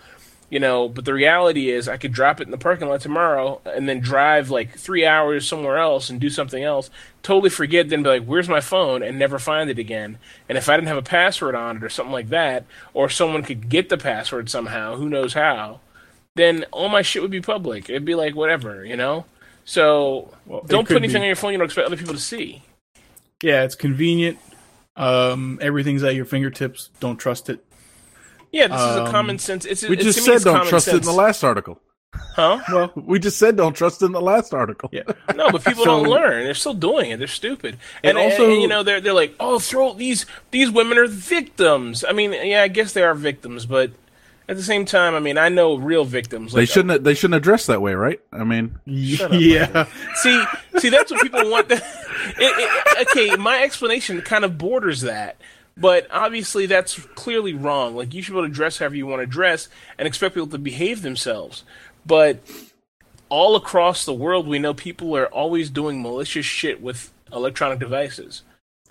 You know, but the reality is, I could drop it in the parking lot tomorrow and then drive like three hours somewhere else and do something else, totally forget, then be like, where's my phone, and never find it again. And if I didn't have a password on it or something like that, or someone could get the password somehow, who knows how, then all my shit would be public. It'd be like whatever, you know? So Well, don't put anything be. on your phone you don't expect other people to see. Yeah, it's convenient. Um, everything's at your fingertips. Don't trust it. Yeah, this is a Um, common sense. It's, We it's, just said don't common trust it in the last article. Huh? *laughs* Well, We just said don't trust in the last article. yeah. No, but people *laughs* So- don't learn. They're still doing it. They're stupid. And And, and- also- and, you know, they're they're like, oh, throw these these women are victims. I mean, yeah, I guess they are victims, but at the same time, I mean, I know real victims. They shouldn't. They shouldn't address that way, right? I mean, yeah. see, see, that's what people want. The, *laughs* it, it, okay, my explanation kind of borders that, but obviously that's clearly wrong. Like you should be able to dress however you want to dress and expect people to behave themselves. But all across the world, we know people are always doing malicious shit with electronic devices.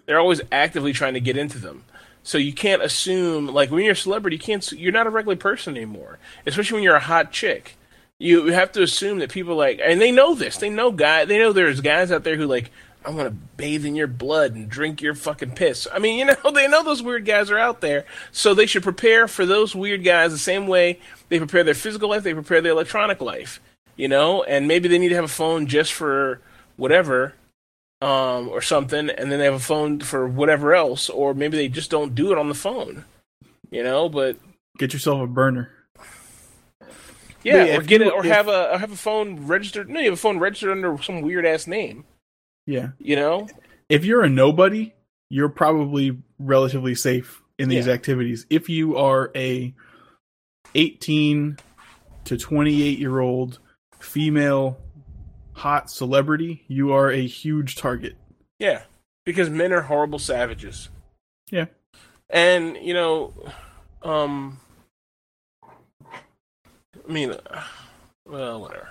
They're always actively trying to get into them. So you can't assume like when you're a celebrity, you can't. You're not a regular person anymore, especially when you're a hot chick you have to assume that people like and they know this they know guy they know there's guys out there who like i'm gonna bathe in your blood and drink your fucking piss i mean you *laughs* know they know those weird guys are out there so they should prepare for those weird guys the same way they prepare their physical life they prepare their electronic life you know and maybe they need to have a phone just for whatever um, or something and then they have a phone for whatever else or maybe they just don't do it on the phone you know but Get yourself a burner. Yeah, Yeah, or get you- it, or if- have a or have a phone registered. No, you have a phone registered under some weird ass name. Yeah. You know, If you're a nobody, you're probably relatively safe in these Yeah. activities. If you are a 18 to 28 year old female hot celebrity, you are a huge target. yeah, because men are horrible savages. Yeah. and you know, um, I mean, uh, well, whatever.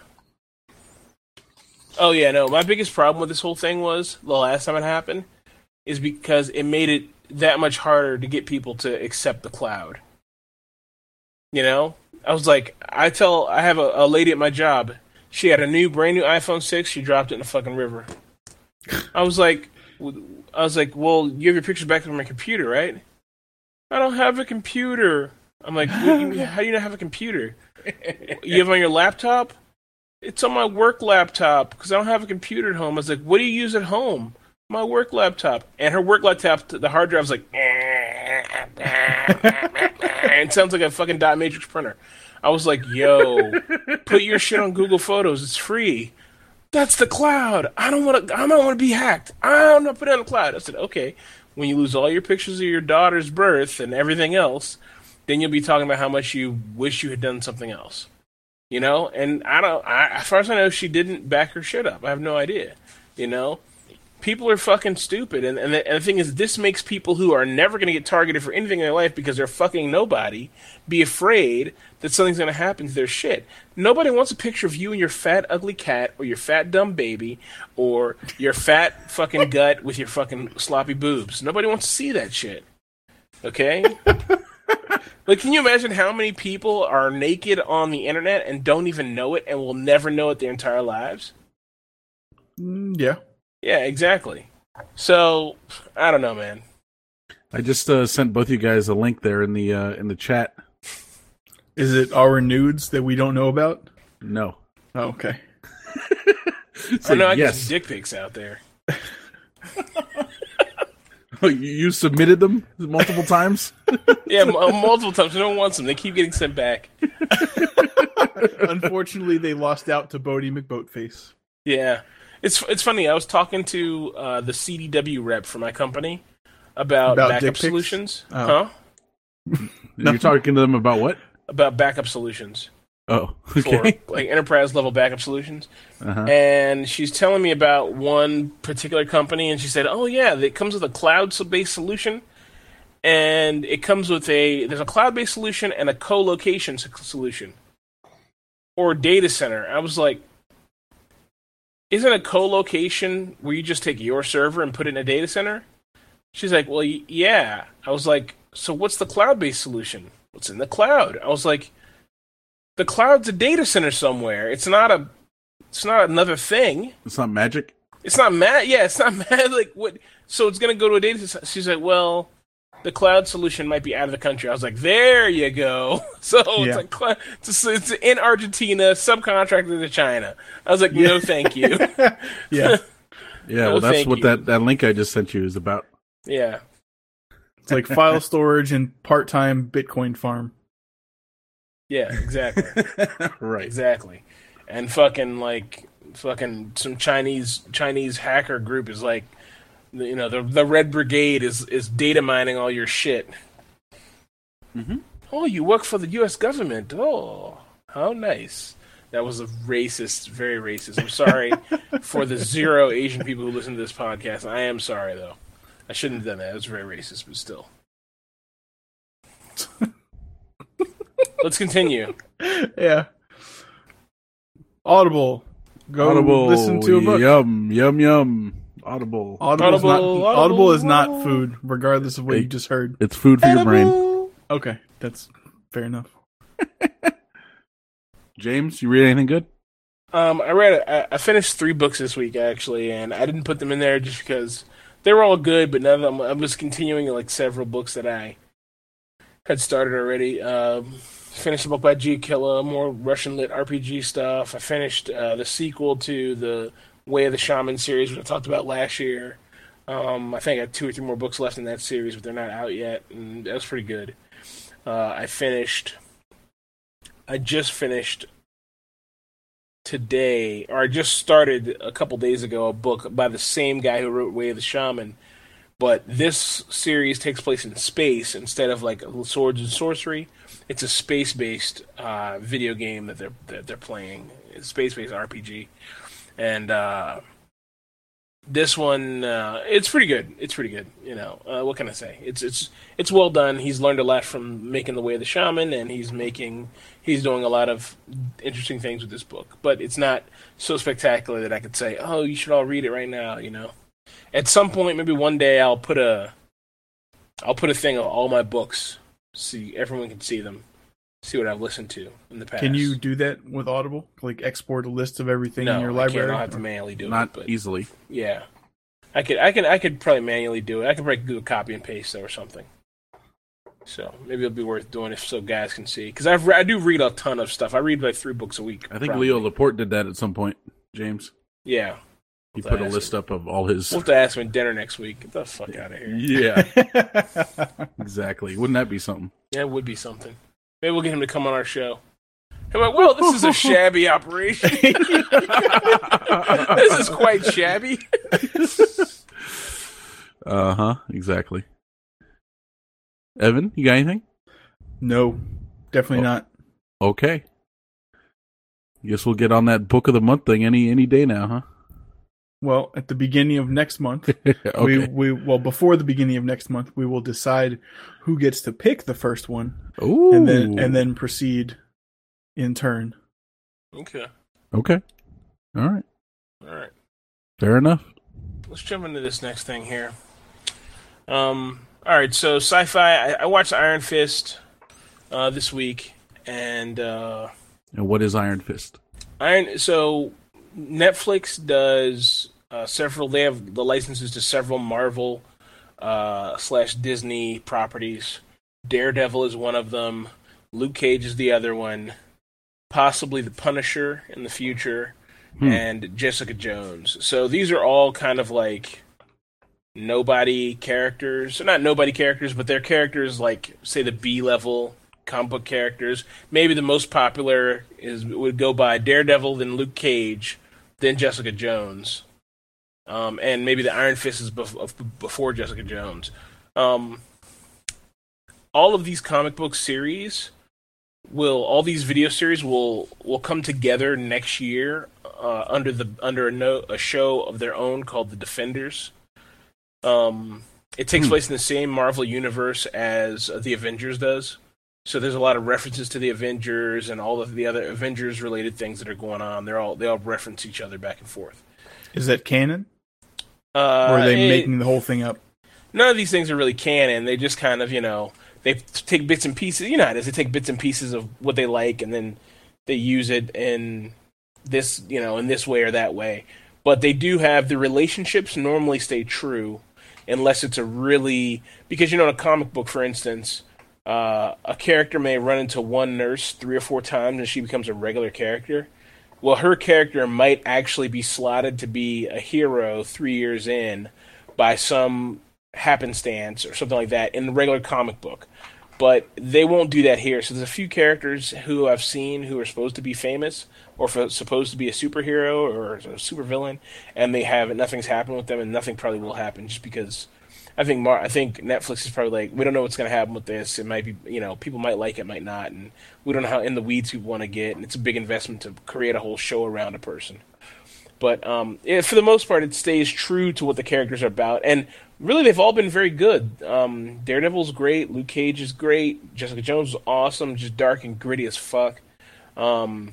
Oh yeah, no. My biggest problem with this whole thing was the last time it happened is because it made it that much harder to get people to accept the cloud. You know, I was like, I tell, I have a, a lady at my job. She had a new, brand new iPhone six. She dropped it in the fucking river. *laughs* I was like, I was like, well, you have your pictures back on my computer, right? I don't have a computer. I'm like, do you, *laughs* how do you not have a computer? You have on your laptop? It's on my work laptop because I don't have a computer at home. I was like, what do you use at home? My work laptop. And her work laptop, the hard drive was like, *laughs* and it sounds like a fucking dot matrix printer. I was like, yo, put your shit on Google Photos. It's free. That's the cloud. I don't want to. I don't want to be hacked. I don't want to put it on the cloud. I said, okay. When you lose all your pictures of your daughter's birth and everything else, then you'll be talking about how much you wish you had done something else. You know, and I don't. I, as far as I know, she didn't back her shit up. I have no idea. You know, people are fucking stupid, and and the, and the thing is, this makes people who are never going to get targeted for anything in their life because they're fucking nobody be afraid that something's going to happen to their shit. Nobody wants a picture of you and your fat ugly cat, or your fat dumb baby, or your fat fucking *laughs* gut with your fucking sloppy boobs. Nobody wants to see that shit. Okay. *laughs* Like, can you imagine how many people are naked on the internet and don't even know it and will never know it their entire lives? Mm, yeah. Yeah, exactly. So, I don't know, man. I just uh, sent both you guys a link there in the uh, in the chat. Is it our nudes that we don't know about? No. Oh, okay. *laughs* It's I know I like, get yes. some dick pics out there. *laughs* *laughs* You- you submitted them multiple times. *laughs* Yeah, m- uh, multiple times. No one wants them. They keep getting sent back. *laughs* Unfortunately, they lost out to Boaty McBoatface. Yeah, it's it's funny. I was talking to uh, the CDW rep for my company about, About backup solutions. Oh. Huh? You're talking to them about what? About backup solutions. Oh, *laughs* for like enterprise level backup solutions. Uh-huh. And she's telling me about one particular company, and she said, "Oh yeah, it comes with a cloud-based solution, and it comes with a there's a cloud-based solution and a co-location solution, or data center." I was like, "Isn't a co-location where you just take your server and put it in a data center?" She's like, "Well, y- yeah." I was like, "So what's the cloud-based solution? What's in the cloud?" I was like the cloud's a data center somewhere. It's not a it's not another thing. It's not magic. It's not mad. Yeah, it's not *laughs* mad. Like what? So it's gonna go to a data center. She's like, well, the cloud solution might be out of the country. I was like, there you go. *laughs* So Yeah. it's like cl- it's, it's in Argentina, subcontracted to China. I was like, no, thank you. *laughs* Yeah. Yeah, No, well, that's what you. that, that link I just sent you is about. yeah, It's like file storage and part time Bitcoin farm. Yeah, exactly. *laughs* right. Exactly. And fucking like fucking some Chinese Chinese hacker group is like you know, the the Red Brigade is is data mining all your shit. Mhm. Oh, you work for the US government. Oh, how nice. That was a racist, very racist. I'm sorry *laughs* for the zero Asian people who listen to this podcast. I am sorry though. I shouldn't have done that. It was very racist, but still. *laughs* Let's continue. *laughs* Yeah. Audible. Go Audible. listen to a book. Yum, yum, yum. Audible. Audible, is not, Audible, Audible is not food, regardless of what Hey. you just heard. It's food for your brain. Okay, that's fair enough. *laughs* James, you read anything good? Um, I read. I, I finished three books this week actually, and I didn't put them in there just because they were all good. But none of them. I'm just continuing like several books that I had started already. Um, finished a book by G. Killa, more Russian lit RPG stuff. I finished uh, the sequel to the Way of the Shaman series, which I talked about last year. Um, I think I have two or three more books left in that series, but they're not out yet, and that was pretty good. Uh, I finished. I just finished today, or I just started a couple days ago, a book by the same guy who wrote Way of the Shaman. But this series takes place in space instead of like swords and sorcery. It's a space-based uh, video game that they're that they're playing. It's space-based RPG, and uh, this one uh, it's pretty good. It's pretty good. You know, uh, what can I say? It's it's it's well done. He's learned a lot from making the Way of the Shaman, and he's making he's doing a lot of interesting things with this book. But it's not so spectacular that I could say, "Oh, you should all read it right now." You know, at some point, maybe one day, I'll put a I'll put a thing of all my books, see everyone can see them, see what I've listened to in the past. Can you do that with Audible? Like export a list of everything No, in your I can't. library? I'll have to manually do Not it. But easily. yeah, I could. I can. I could probably manually do it. I could probably do a copy and paste or something. So maybe it'll be worth doing if so guys can see. Because I've re- I do read a ton of stuff. I read like three books a week. I think probably. Leo Laporte did that at some point, James. Yeah, He We'll put a ask list up of all his. we'll have to ask him at dinner next week. Get the fuck out of here. Yeah, *laughs* exactly. Wouldn't that be something? Yeah, it would be something. Maybe we'll get him to come on our show. I'm like, well, this is a shabby *laughs* operation. *laughs* this is quite shabby. Uh huh. Exactly. Evan, you got anything? no, definitely Oh. not. Okay. Guess we'll get on that book of the month thing any any day now, huh? Well, at the beginning of next month, *laughs* okay. we we well before the beginning of next month, we will decide who gets to pick the first one, Ooh. and then and then proceed in turn. Okay. Okay. All right. All right. Fair enough. Let's jump into this next thing here. Um. All right. So sci-fi. I, I watched Iron Fist uh, this week, and uh, And what is Iron Fist? Iron. So Netflix does uh, several. They have the licenses to several Marvel uh, slash Disney properties. Daredevil is one of them. Luke Cage is the other one. Possibly the Punisher in the future, Hmm. and Jessica Jones. So these are all kind of like nobody characters. Not nobody characters, but they're characters like say the B level comic book characters. Maybe the most popular is would go by Daredevil, then Luke Cage, then Jessica Jones, um, and maybe the Iron Fist is bef- before Jessica Jones. Um, all of these comic book series will all these video series will will come together next year uh, under the under a, no, a show of their own called the Defenders. Um, it takes Hmm. place in the same Marvel universe as uh, the Avengers does. So there's a lot of references to the Avengers and all of the other Avengers related things that are going on. They're all they all reference each other back and forth. Is that canon, Uh, or are they it- making the whole thing up? none of these things are really canon. They just kind of, you know, they take bits and pieces. You know how it is. They take bits and pieces of what they like, and then they use it in this, you know, in this way or that way. But they do have the relationships normally stay true, unless it's a really because you know in a comic book, for instance, uh, a character may run into one nurse three or four times, and she becomes a regular character. Well, her character might actually be slotted to be a hero three years in by some happenstance or something like that in the regular comic book. But they won't do that here. So there's a few characters who I've seen who are supposed to be famous or f- supposed to be a superhero or a supervillain, and they have nothing's happened with them, and nothing probably will happen just because. I think Mar- I think Netflix is probably like we don't know what's going to happen with this. It might be you know people might like it, might not, and we don't know how in the weeds people want to get, and it's a big investment to create a whole show around a person. But um, yeah, for the most part, it stays true to what the characters are about, and really they've all been very good. Um, Daredevil's great, Luke Cage is great, Jessica Jones is awesome, just dark and gritty as fuck. Um,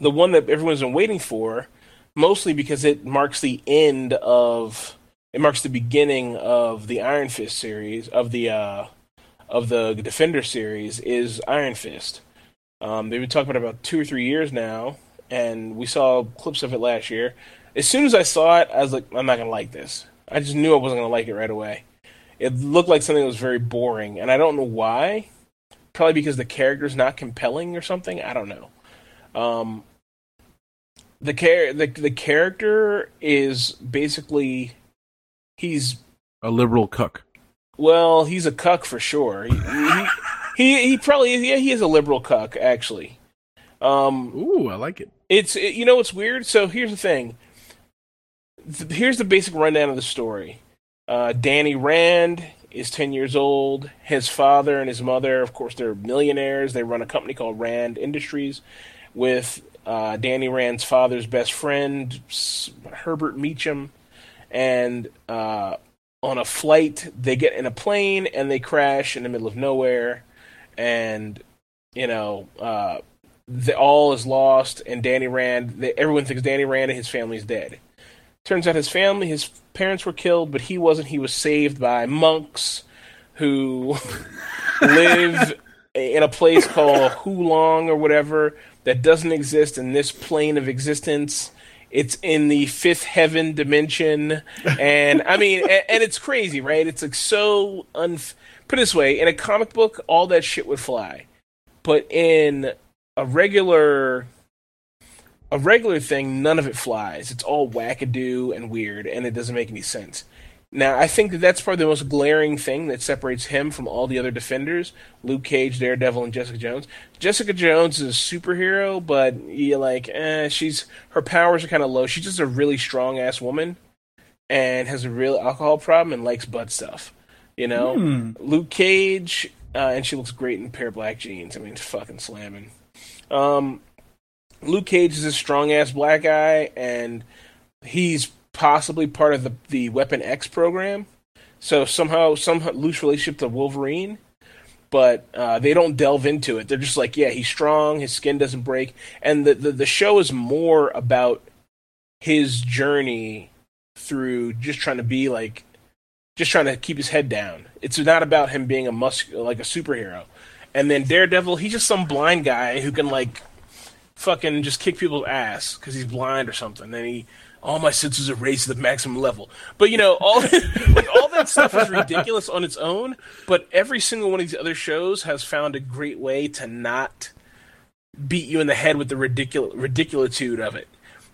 the one that everyone's been waiting for, mostly because it marks the end of, it marks the beginning of the Iron Fist series of the uh, of the Defender series, is Iron Fist. Um, they've been talking about it about two or three years now, and we saw clips of it last year. As soon as I saw it, I was like, I'm not gonna like this. I just knew I wasn't gonna like it right away. It looked like something that was very boring, and I don't know why. Probably because the character's not compelling or something. I don't know. Um, the char- the the character is basically he's A liberal cuck. well, he's a cuck for sure. He he, he, he probably is, yeah he is a liberal cuck actually. Um, Ooh, I like it. it's it, you know it's weird. So here's the thing. Th- here's the basic rundown of the story. Uh, Danny Rand is ten years old. His father and his mother, of course, they're millionaires. They run a company called Rand Industries, with uh, Danny Rand's father's best friend S- Herbert Meachum, and uh, on a flight they get in a plane and they crash in the middle of nowhere, and you know. Uh, the, all is lost, and Danny Rand. Everyone thinks Danny Rand and his family is dead. Turns out his family, his parents were killed, but he wasn't. He was saved by monks who *laughs* live in a place called Hulong or whatever that doesn't exist in this plane of existence. It's in the fifth heaven dimension, and I mean, and, and it's crazy, right? It's like so un. Put it this way: in a comic book, all that shit would fly, but in a regular a regular thing, none of it flies. It's all wackadoo and weird, and it doesn't make any sense. Now, I think that that's probably the most glaring thing that separates him from all the other defenders: Luke Cage, Daredevil, and Jessica Jones. Jessica Jones is a superhero, but you like, eh, she's her powers are kind of low. She's just a really strong ass woman, and has a real alcohol problem and likes butt stuff. You know, Hmm. Luke Cage, uh, and she looks great in a pair of black jeans. I mean, it's fucking slamming. Um, Luke Cage is a strong ass black guy, and he's possibly part of the the Weapon X program. So somehow some loose relationship to Wolverine, but uh, they don't delve into it. They're just like, yeah, he's strong, his skin doesn't break, and the the, the show is more about his journey through just trying to be like just trying to keep his head down. It's not about him being a mus like a superhero. And then Daredevil, he's just some blind guy who can like fucking just kick people's ass because he's blind or something. And he all my senses are raised to the maximum level. But you know, all *laughs* like all that stuff is ridiculous on its own. But every single one of these other shows has found a great way to not beat you in the head with the ridicul ridiculitude of it.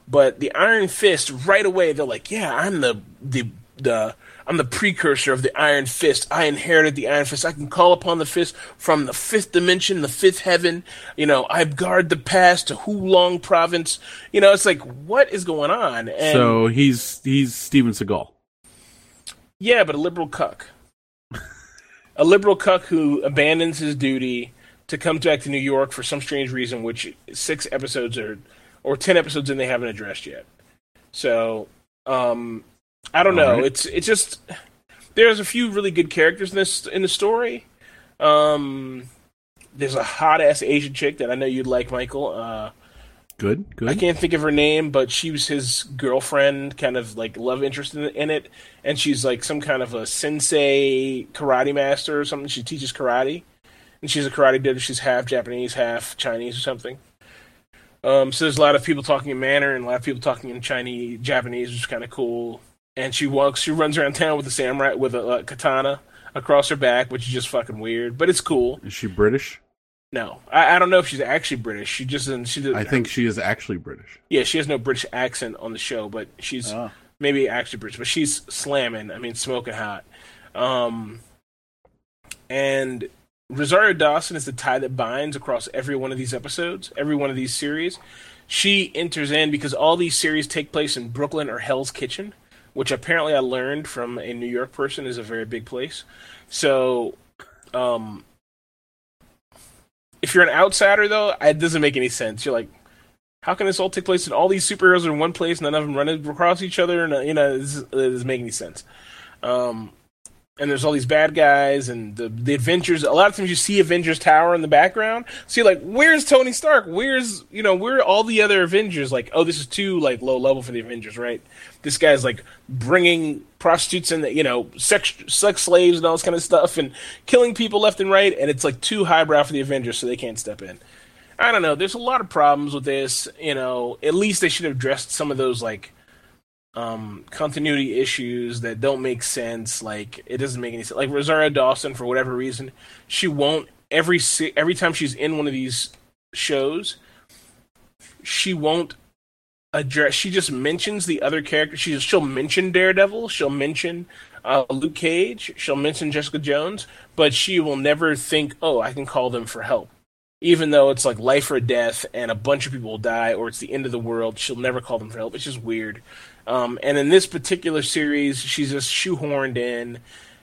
But the Iron Fist, right away, they're like, "Yeah, I'm the the the I'm the precursor of the Iron Fist. I inherited the Iron Fist. I can call upon the fist from the fifth dimension, the fifth heaven. You know, I guard the past to Hulong province. You know, it's like, what is going on? And so he's he's Steven Seagal. yeah, but a liberal cuck. a liberal cuck who abandons his duty to come back to New York for some strange reason, which six episodes are, or ten episodes in they haven't addressed yet. So, um, I don't know. Alright. It's it's just there's a few really good characters in this in the story. Um, there's a hot ass Asian chick that I know you'd like, Michael. Uh, Good, good. I can't think of her name, but she was his girlfriend, kind of like love interest in, in it, and she's like some kind of a sensei karate master or something. She teaches karate, and she's a karate dude. She's half Japanese, half Chinese or something. Um, so there's a lot of people talking in Mandarin, and a lot of people talking in Chinese, Japanese, which is kind of cool. And she walks, she runs around town with a samurai with a, uh katana across her back, which is just fucking weird, but it's cool. Is she British? No, I, I don't know if she's actually British. She just doesn't. She doesn't, I think she is actually British. yeah, she has no British accent on the show, but she's Oh. maybe actually British, but she's slamming. I mean, smoking hot. Um, and Rosario Dawson is the tie that binds across every one of these episodes, every one of these series. She enters in because all these series take place in Brooklyn or Hell's Kitchen, which apparently I learned from a New York person is a very big place. So, um, if you're an outsider, though, it doesn't make any sense. You're like, how can this all take place and all these superheroes are in one place, none of them running across each other? And you know, it doesn't make any sense. Um, and there's all these bad guys and the the Avengers. A lot of times you see Avengers Tower in the background. So you're like, where's Tony Stark? Where's you know where are all the other Avengers? Like, oh, this is too like low level for the Avengers, right? This guy's like bringing prostitutes and you know sex sex slaves and all this kind of stuff and killing people left and right, and it's like too highbrow for the Avengers, so they can't step in. I don't know. There's a lot of problems with this. You know, at least they should have addressed some of those like um, continuity issues that don't make sense. Like it doesn't make any sense. Like Rosario Dawson, for whatever reason, she won't every every time she's in one of these shows, she won't address. She just mentions the other characters. She she'll mention Daredevil. She'll mention uh, Luke Cage. She'll mention Jessica Jones, but she will never think, "Oh, I can call them for help." Even though it's like life or death and a bunch of people will die or it's the end of the world, she'll never call them for help. It's just weird. Um, and in this particular series, she's just shoehorned in,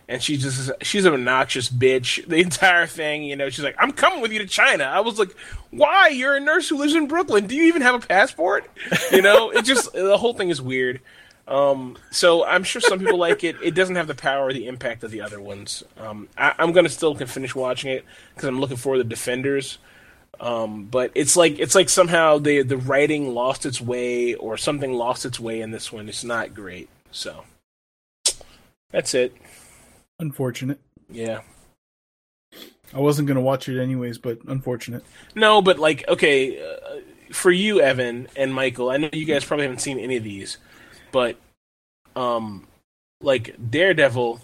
and she's just she's an obnoxious bitch. The entire thing, you know, she's like, "I'm coming with you to China." I was like, "Why? You're a nurse who lives in Brooklyn. Do you even have a passport?" You know, *laughs* it just the whole thing is weird. Um, so I'm sure some people like it. It doesn't have the power or the impact of the other ones. Um, I, I'm gonna still can finish watching it because I'm looking for the Defenders. Um, but it's like it's like somehow the the writing lost its way or something lost its way in this one. It's not great. So that's it. Unfortunate. Yeah. I wasn't gonna watch it anyways, but unfortunate. No, but like okay, uh, for you, Evan and Michael, I know you guys probably haven't seen any of these, but um, like Daredevil,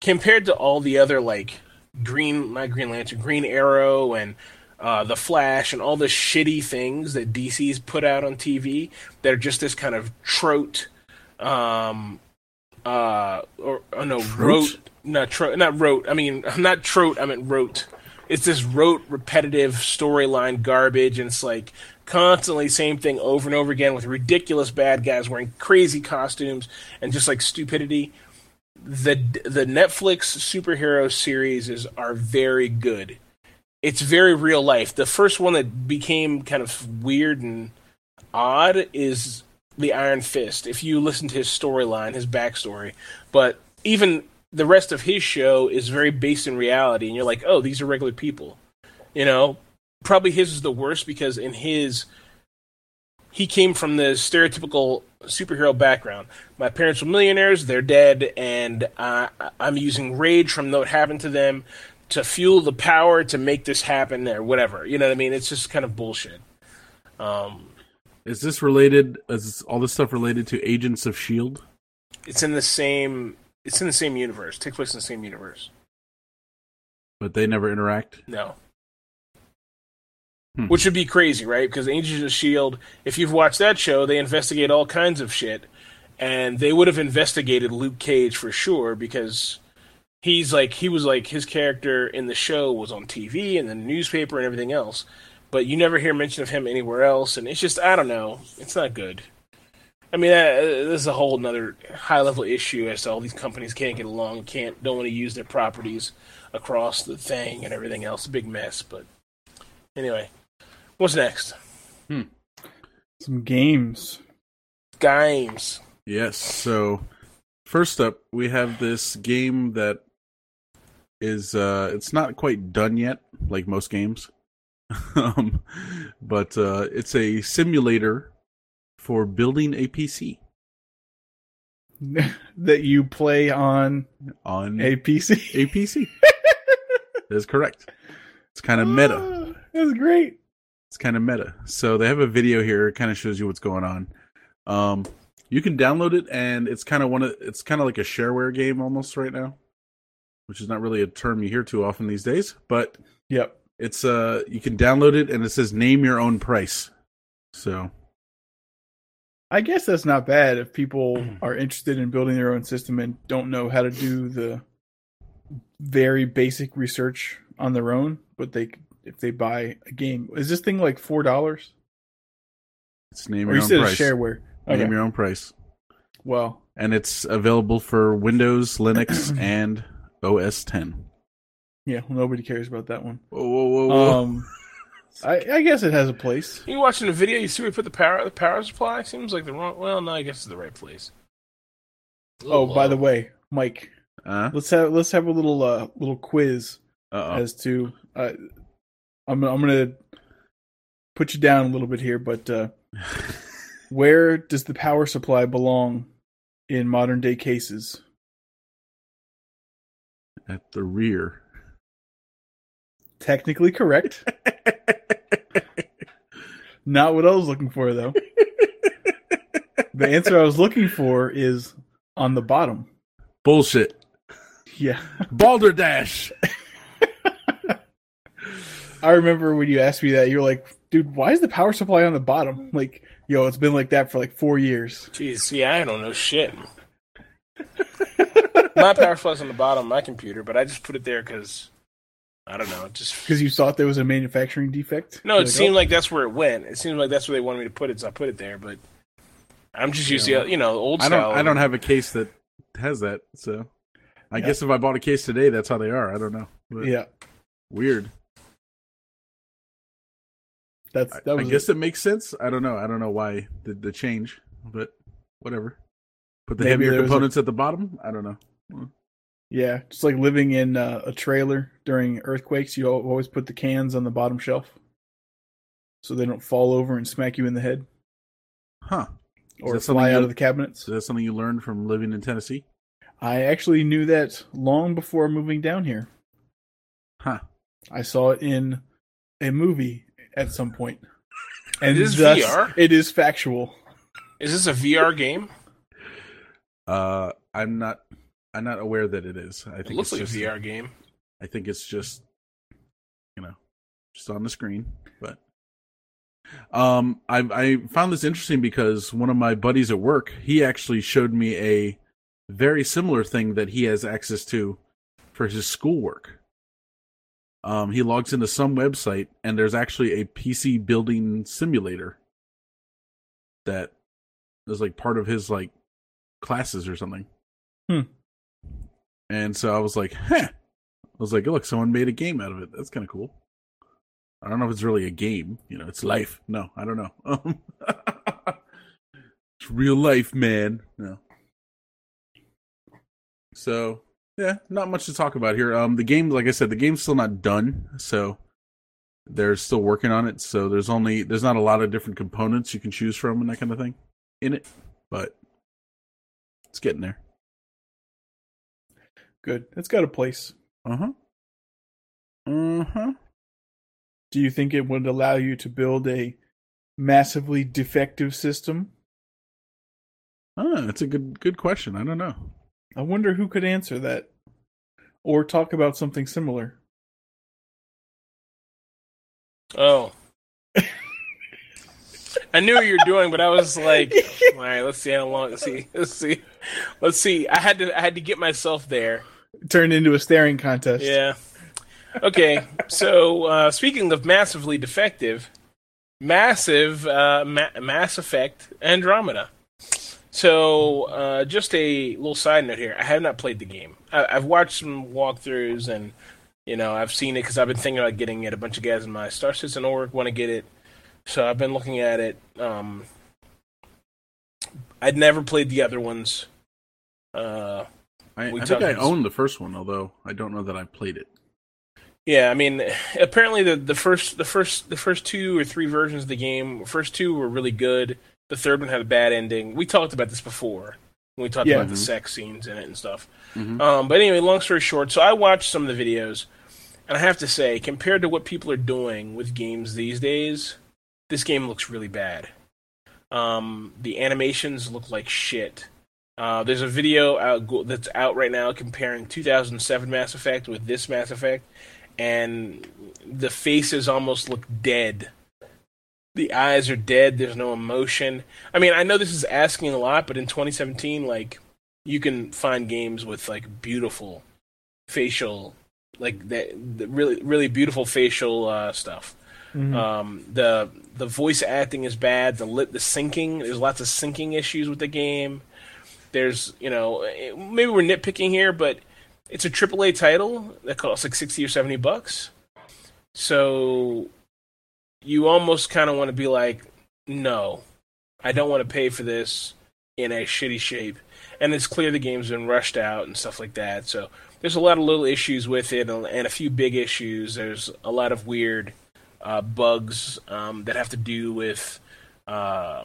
compared to all the other like Green, not Green Lantern, Green Arrow, and uh, the Flash, and all the shitty things that DC's put out on TV that are just this kind of trote, um, uh, or oh no, rote, not trote, not rote. I mean, *laughs* not trote. I meant rote. It's this rote, repetitive storyline garbage, and it's like constantly same thing over and over again with ridiculous bad guys wearing crazy costumes and just like stupidity. The the Netflix superhero series is are very good. It's very real life. The first one that became kind of weird and odd is the Iron Fist if you listen to his storyline, his backstory. But even the rest of his show is very based in reality, and you're like, oh, these are regular people. You know, probably his is the worst because in his he came from the stereotypical superhero background. My parents were millionaires; they're dead, and uh, I'm using rage from what happened to them to fuel the power to make this happen, or whatever. You know what I mean? It's just kind of bullshit. Um, Is this related? Is all this stuff related to Agents of Shield? it's in the same. It's in the same universe. Takes place in the same universe. But they never interact. No. Hmm. Which would be crazy, right? Because Agents of Shield, if you've watched that show, they investigate all kinds of shit, and they would have investigated Luke Cage for sure because he's like he was like his character in the show was on TV and the newspaper and everything else, but you never hear mention of him anywhere else, and it's just I don't know, it's not good. I mean, uh, this is a whole another high level issue as to all these companies can't get along, can't don't want to use their properties across the thing and everything else. A big mess, but anyway, what's next? Some games. Games. Yes. So first up, we have this game that is uh it's not quite done yet, like most games. *laughs* um but uh it's a simulator for building a PC *laughs* that you play on on a PC. a PC. *laughs* That's correct. It's kind of meta. Ah, That's great. It's kind of meta. So they have a video here. It kind of shows you what's going on. Um, you can download it, and it's kind of one of it's kind of like a shareware game almost right now, which is not really a term you hear too often these days. But Yep. it's uh, you can download it, and it says name your own price. So I guess that's not bad if people *clears throat* are interested in building their own system and don't know how to do the very basic research on their own, but they if they buy a game. Is this thing like four dollars? it's name Or your you own price. shareware. Name your own price, Well, and it's available for Windows, Linux, *clears throat* and OS 10. yeah, well, nobody cares about that one. Whoa, whoa, whoa, whoa! Um, *laughs* I, I guess it has a place. You watching the video? You see we put the power the power supply. Seems like the wrong. Well, no, I guess it's the right place. Oh, by the way, Mike, uh, let's have let's have a little uh little quiz uh as to uh, I'm I'm gonna put you down a little bit here, but uh, *laughs* where does the power supply belong in modern day cases? At the rear. Technically correct. *laughs* Not what I was looking for though. the answer I was looking for is on the bottom. Bullshit. Yeah. Balderdash. *laughs* I remember when you asked me that, you were like, dude, why is the power supply on the bottom? Like, yo, it's been like that for like four years. Jeez, yeah, I don't know shit. My power supply's on the bottom of my computer, but I just put it there because I don't know. Just *laughs* Because you thought there was a manufacturing defect? no, You're it like, seemed oh. like that's where it went. It seemed like that's where they wanted me to put it, so I put it there. But I'm just used to you know old I don't. style. I don't have a case that has that. So, I Yeah. guess if I bought a case today, that's how they are. I don't know. But Yeah. Weird. That's I, that I was guess it makes sense. I don't know. I don't know why the, the change, but whatever. Put the Maybe heavier there was a- components at the bottom. I don't know. Yeah, just like living in uh, a trailer during earthquakes, you always put the cans on the bottom shelf so they don't fall over and smack you in the head Huh? or that something fly out you- of the cabinets. So that's something you learned from living in Tennessee. I actually knew that long before moving down here. Huh? I saw it in a movie at some point. *laughs* And It is thus, VR? it is factual. Is this a VR game? Uh, I'm not. I'm not aware that it is. I think It think looks it's like just, a VR game. I think it's just, you know, just on the screen. But um, I I found this interesting because one of my buddies at work he actually showed me a very similar thing that he has access to for his schoolwork. Um, he logs into some website and there's actually a PC building simulator that is like part of his like classes or something. Hmm. And so I was like, huh. I was like, look, someone made a game out of it. That's kind of cool. I don't know if it's really a game. You know, it's life. No, I don't know. Um, *laughs* It's real life, man. No. So yeah, not much to talk about here. Um, the game, like I said, the game's still not done, so they're still working on it. So there's only there's not a lot of different components you can choose from and that kind of thing in it, but it's getting there. Good. It's got a place. Uh huh. Uh huh. Do you think it would allow you to build a massively defective system? Ah, that's a good good question. I don't know. I wonder who could answer that or talk about something similar. Oh. I knew what you were doing, but I was like, *laughs* all right, let's see how long. Let's see. Let's see. Let's see. I had to. I had to get myself there. Turned into a staring contest. Yeah. Okay. So uh, speaking of massively defective, massive uh, Ma- Mass Effect Andromeda. So uh, just a little side note here. I have not played the game. I- I've watched some walkthroughs and you know I've seen it because I've been thinking about getting it. A bunch of guys in my Star Citizen org want to get it, so I've been looking at it. Um, I'd never played the other ones. Uh, I, I think I own the first one, although I don't know that I played it. Yeah, I mean, apparently the the first the first the first two or three versions of the game, first two were really good. The third one had a bad ending. We talked about this before when we talked Yeah. about the Mhm. sex scenes in it and stuff. Mhm. Um, but anyway, long story short, so I watched some of the videos, and I have to say, compared to what people are doing with games these days, this game looks really bad. Um, the animations look like shit. Uh, there's a video out that's out right now comparing 2007 Mass Effect with this Mass Effect, and the faces almost look dead. The eyes are dead. There's no emotion. I mean, I know this is asking a lot, but in 2017, like you can find games with like beautiful facial, like that, really really beautiful facial uh, stuff. Mhm. Um, the the voice acting is bad. The lip, the syncing. There's lots of syncing issues with the game. There's you know eh, maybe we're nitpicking here, but it's a AAA title that costs like sixty or seventy bucks. So you almost kind of want to be like, no, I don't want to pay for this in a shitty shape. And it's clear the game's been rushed out and stuff like that. So there's a lot of little issues with it and a few big issues. There's a lot of weird uh, bugs um, that have to do with uh,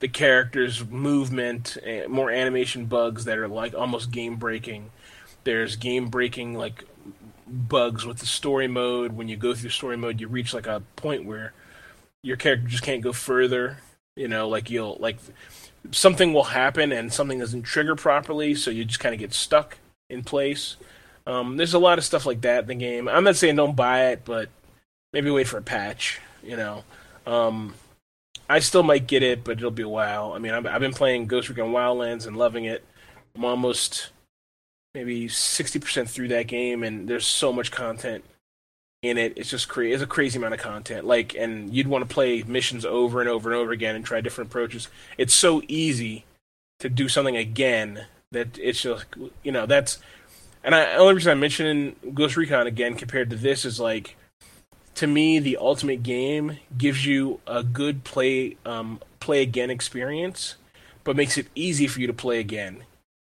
the character's movement, eh, more animation bugs that are like almost game breaking. There's game breaking like bugs with the story mode. When you go through story mode, you reach like a point where your character just can't go further. You know, like you'll like something will happen and something doesn't trigger properly, so you just kind of get stuck in place. Um, there's a lot of stuff like that in the game. I'm not saying don't buy it, but maybe wait for a patch. You know, um, I still might get it, but it'll be a while. I mean, I've, I've been playing Ghost Recon Wildlands and loving it. I'm almost maybe 60% through that game, and there's so much content in it. It's just crazy. It's a crazy amount of content. Like, and you'd want to play missions over and over and over again and try different approaches. It's so easy to do something again that it's just, you know, that's. And I, the only reason I'm mentioning Ghost Recon again compared to this is like, to me, the ultimate game gives you a good play, um, play again experience, but makes it easy for you to play again.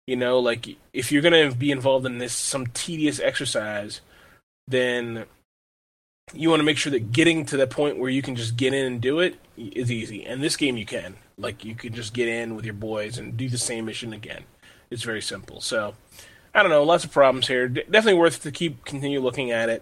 You know, like if you're gonna be involved in this some tedious exercise, then you want to make sure that getting to the point where you can just get in and do it is easy. And this game you can. Like you can just get in with your boys and do the same mission again. It's very simple. So I don't know, lots of problems here. Definitely worth to keep continue looking at it.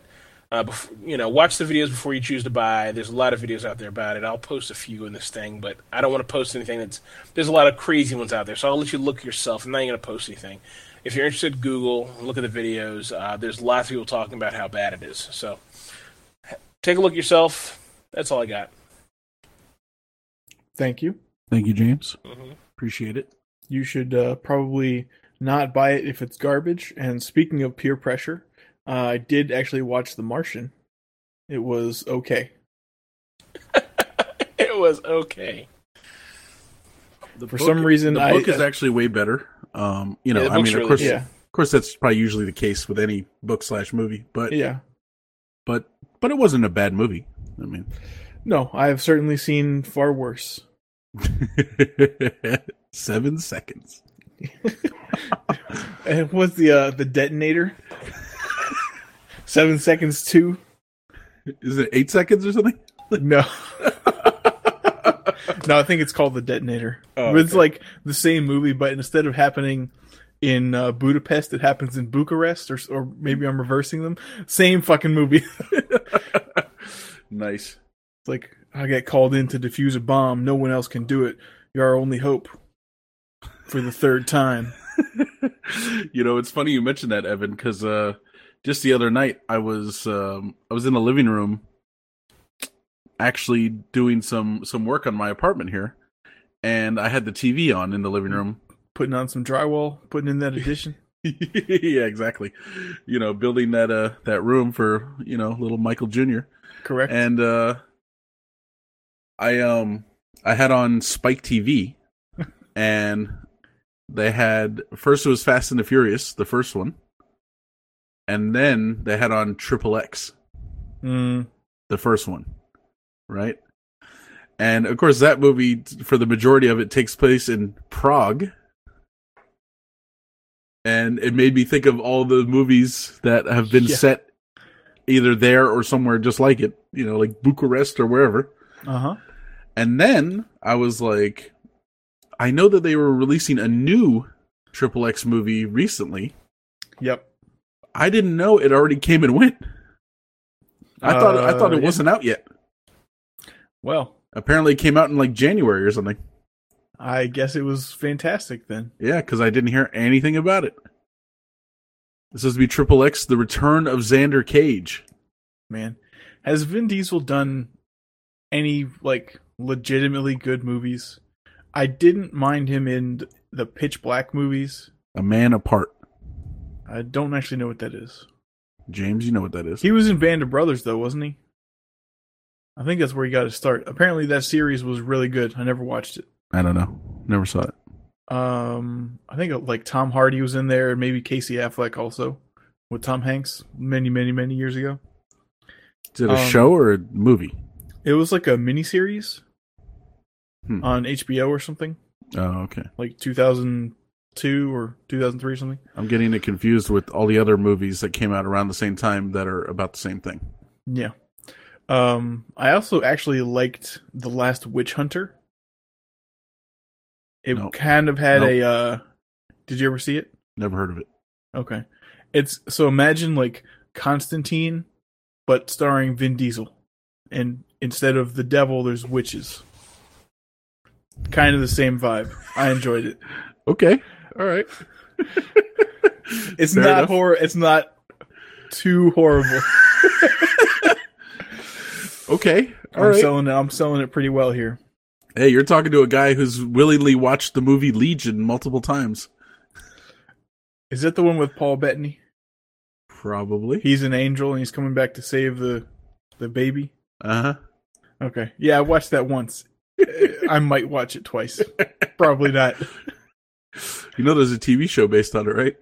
Uh, bef- you know, watch the videos before you choose to buy. There's a lot of videos out there about it. I'll post a few in this thing, but I don't want to post anything that's. There's a lot of crazy ones out there, so I'll let you look yourself. I'm not going to post anything. If you're interested, Google, look at the videos. Uh, there's lots of people talking about how bad it is. So take a look yourself. That's all I got. Thank you. Thank you, James. hmm Appreciate it. You should uh, probably not buy it if it's garbage. And speaking of peer pressure, uh, I did actually watch The Martian. It was okay. *laughs* it was okay. The For some reason, the I- book is actually way better. Um, you know, Yeah, I mean, really of course. Yeah, of course, that's probably usually the case with any book slash movie, but yeah. but but it wasn't a bad movie. I mean, No, I have certainly seen far worse. *laughs* Seven seconds. *laughs* And what's the uh, the detonator? Seven seconds two. Is it eight seconds or something? *laughs* No. *laughs* no, I think it's called the detonator. Oh, it's okay. like the same movie, but instead of happening in uh, Budapest, it happens in Bucharest, or or maybe I'm reversing them. Same fucking movie. *laughs* Nice. It's like I get called in to defuse a bomb. No one else can do it. You're our only hope. For the third time. you know, it's funny you mentioned that, Evan, because uh, just the other night I was um, I was in the living room, actually doing some some work on my apartment here, and I had the TV on in the living room. Putting on some drywall, putting in that *laughs* addition. yeah, exactly. You know, building that uh that room for you know little Michael Jr. Correct. and uh I um I had on Spike TV *laughs* and they had first it was Fast and the Furious, the first one. And then they had on Triple X, Mm, the first one. Right? And of course that movie for the majority of it takes place in Prague. And it made me think of all the movies that have been Yeah. set either there or somewhere just like it, you know, like Bucharest or wherever. uh huh. And then I was like, I know that they were releasing a new Triple X movie recently. Yep. I didn't know it already came and went. I thought I thought Uh, it yeah. wasn't out yet. Well, Apparently, it came out in like January or something. I guess it was fantastic then. Yeah, because I didn't hear anything about it. This is to be Triple X: The Return of Xander Cage. Man, has Vin Diesel done any like legitimately good movies? I didn't mind him in the Pitch Black movies. A man apart. I don't actually know what that is. James, you know what that is. He was in Band of Brothers though, wasn't he? I think that's where he got to start. Apparently, that series was really good. I never watched it. I don't know. Never saw it. Um, I think like Tom Hardy was in there, and maybe Casey Affleck also with Tom Hanks many, many, many years ago. Is it a Um, show or a movie? It was like a miniseries Hmm. on HBO or something, Oh, okay. like 2002 or 2003 or something. I'm getting it confused with all the other movies that came out around the same time that are about the same thing. Yeah. Um, I also actually liked The Last Witch Hunter. It Nope. kind of had Nope. a. uh Did you ever see it? Never heard of it. Okay. It's so imagine like Constantine, but starring Vin Diesel, and instead of the devil, there's witches. Kind of the same vibe. I enjoyed it. *laughs* Okay. All right. *laughs* It's Fair not enough. horror. It's not too horrible. *laughs* Okay. All I'm right. selling it. I'm selling it pretty well here. hey, you're talking to a guy who's willingly watched the movie Legion multiple times. Is that the one with Paul Bettany? Probably. He's an angel and he's coming back to save the the baby. Uh huh. Okay. Yeah, I watched that once. *laughs* I might watch it twice. Probably not. You know, there's a TV show based on it, right?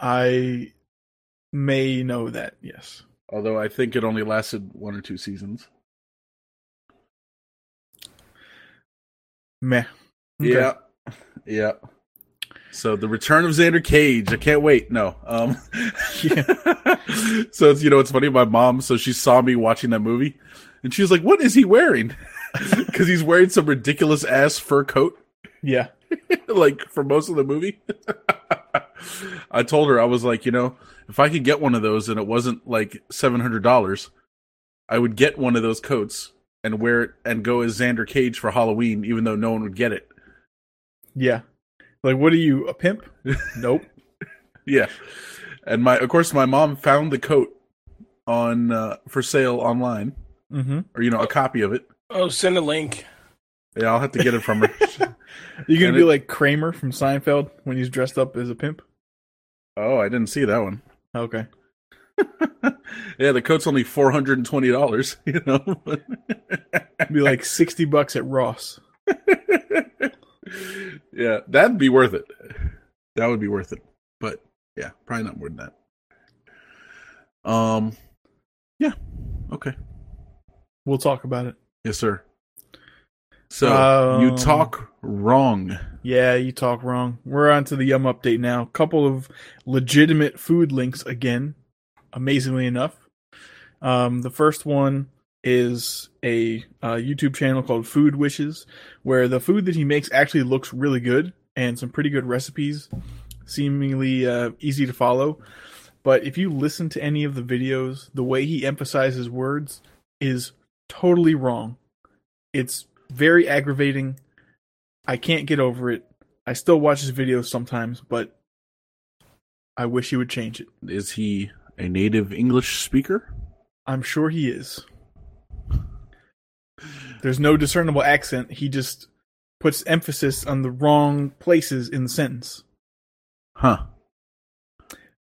I may know that. Yes. Although I think it only lasted one or two seasons. Meh. Okay. Yeah. Yeah. So the return of Xander Cage. I can't wait. No. Um *laughs* So it's you know it's funny, my mom, so she saw me watching that movie and she was like, What is he wearing? *laughs* Because he's wearing some ridiculous ass fur coat, Yeah. *laughs* like for most of the movie. *laughs* I told her, I was like, you know, if I could get one of those and it wasn't like seven hundred dollars, I would get one of those coats and wear it and go as Xander Cage for Halloween, even though no one would get it. Yeah. Like, what are you, a pimp? *laughs* nope. Yeah. And my of course my mom found the coat on uh, for sale online Mm-hmm. or you know a copy of it. Oh, send a link. Yeah, I'll have to get it from her. *laughs* You're gonna And be it- like Kramer from Seinfeld when he's dressed up as a pimp. oh, I didn't see that one. Okay. *laughs* yeah, the coat's only four hundred and twenty dollars. *laughs* You know. Be like sixty bucks at Ross. yeah, that'd be worth it. That would be worth it. But yeah, probably not more than that. Um. Yeah. Okay. We'll talk about it. Yes, sir. So you Um, talk wrong. Yeah, you talk wrong. We're on to the Yum update now. Couple of legitimate food links again, amazingly enough. Um, the first one is a uh, YouTube channel called Food Wishes, where the food that he makes actually looks really good and some pretty good recipes, seemingly uh, easy to follow. But if you listen to any of the videos, the way he emphasizes words is totally wrong. It's very aggravating. I can't get over it. I still watch his videos sometimes, but I wish he would change it. Is he a native English speaker? I'm sure he is. There's no discernible accent. He just puts emphasis on the wrong places in the sentence. Huh.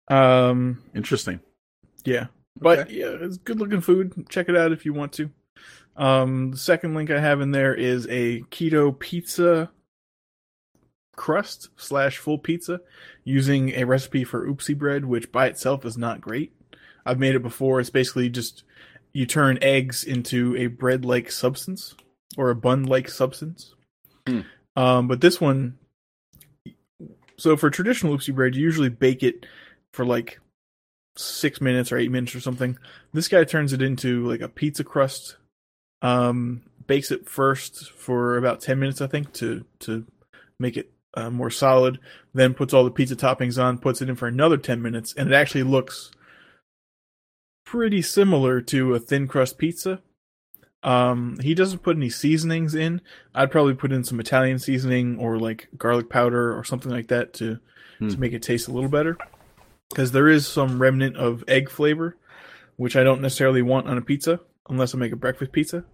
Um, Interesting. yeah, but Okay. yeah, it's good looking food. Check it out if you want to. Um, the second link I have in there is a keto pizza crust slash full pizza using a recipe for oopsie bread, which by itself is not great. I've made it before. It's basically just you turn eggs into a bread like substance or a bun like substance. Hmm. Um, but this one, so for traditional oopsie bread, you usually bake it for like six minutes or eight minutes or something. This guy turns it into like a pizza crust. Um, bakes it first for about ten minutes, I think, to to make it uh, more solid. Then puts all the pizza toppings on, puts it in for another ten minutes, and it actually looks pretty similar to a thin crust pizza. Um, he doesn't put any seasonings in. I'd probably put in some Italian seasoning or like garlic powder or something like that to Hmm. to make it taste a little better. Because there is some remnant of egg flavor, which I don't necessarily want on a pizza unless I make a breakfast pizza.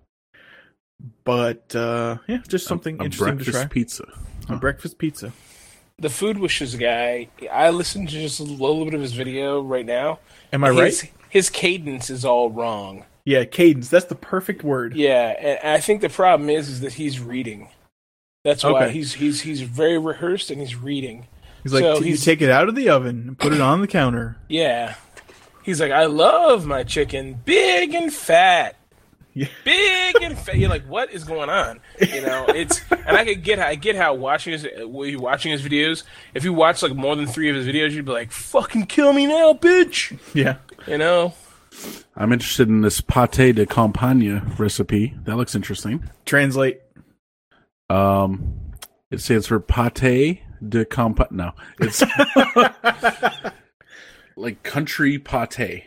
But uh, yeah, just something a interesting to breakfast try. pizza. A breakfast pizza. The Food Wishes guy, I listened to just a little bit of his video right now. Am I right? his, His cadence is all wrong. Yeah, cadence. That's the perfect word. Yeah, and I think the problem is is that he's reading. That's why Okay. he's he's he's very rehearsed and he's reading. He's like, So "T- you he's- take it out of the oven and put it on the counter. Yeah. He's like, I love my chicken big and fat. Yeah. Big and fat. You're like, what is going on? You know, it's and I could get I get how watching his when you're watching his videos. If you watch like more than three of his videos, you'd be like, "Fucking kill me now, bitch!" Yeah. You know. I'm interested in this pate de campagne recipe. That looks interesting. Translate. Um, it stands for pate de campagne. No, it's *laughs* like country pate.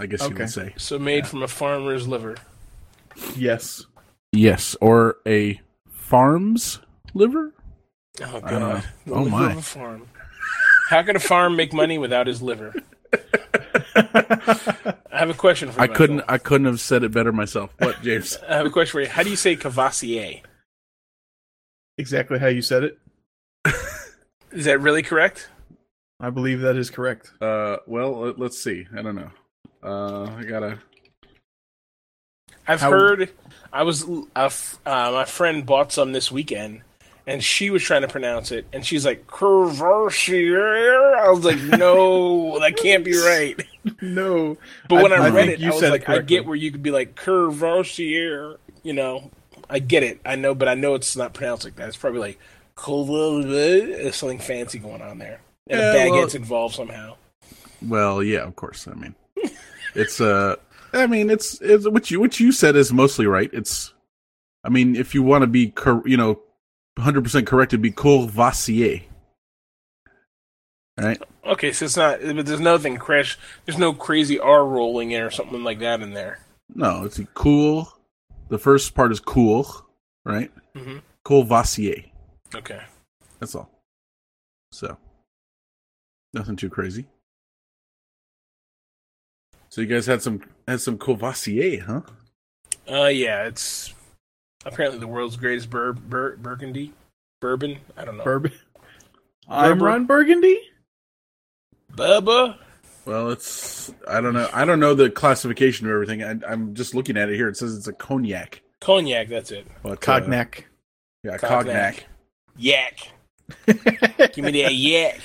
I guess you Okay. would say So made from a farmer's liver. Yes. yes, or a farm's liver. Oh I don't know. god. The Oh, my. of a farm. How can a farm make money without his liver? I have a question for you. I couldn't. I couldn't have said it better myself. What, James? *laughs* I have a question for you. How do you say cavassier? Exactly how you said it. Is that really correct? I believe that is correct. uh, well, let- let's see. I don't know. Uh, I gotta. I've How- heard. I was uh, uh, my friend bought some this weekend, and she was trying to pronounce it, and she's like Curvassier. I was like, no, *laughs* that can't be right. No. But when I- I, read it, you I was it like, I get where you could be like Curvassier. You know, I get it. I know, but I know it's not pronounced like that. It's probably like There's something fancy going on there, and Yeah, a baguette's well- involved somehow. Well, yeah, of course. I mean, it's uh, I mean, it's it's what you what you said is mostly right. It's, I mean, if you want to be, cor- you know, hundred percent correct, it'd be Courvoisier. Right? Okay, so it's not. But there's nothing crash. There's no crazy R rolling in or something like that in there. No, it's a cool. The first part is cool, right? Mhm. Courvoisier. Okay. That's all. So, nothing too crazy. So you guys had some had some Courvoisier, huh? Uh, yeah, it's apparently the world's greatest bur- bur- Burgundy bourbon. I don't know. Bourbon. *laughs* I'm Bourbon. Ron Burgundy. Bubba. Well, it's I don't know. I don't know the classification of everything. I, I'm just looking at it here. It says it's a cognac. Cognac. That's it. But, uh, Cognac. yeah, Cognac. cognac. Yak. Give me that *laughs* yak.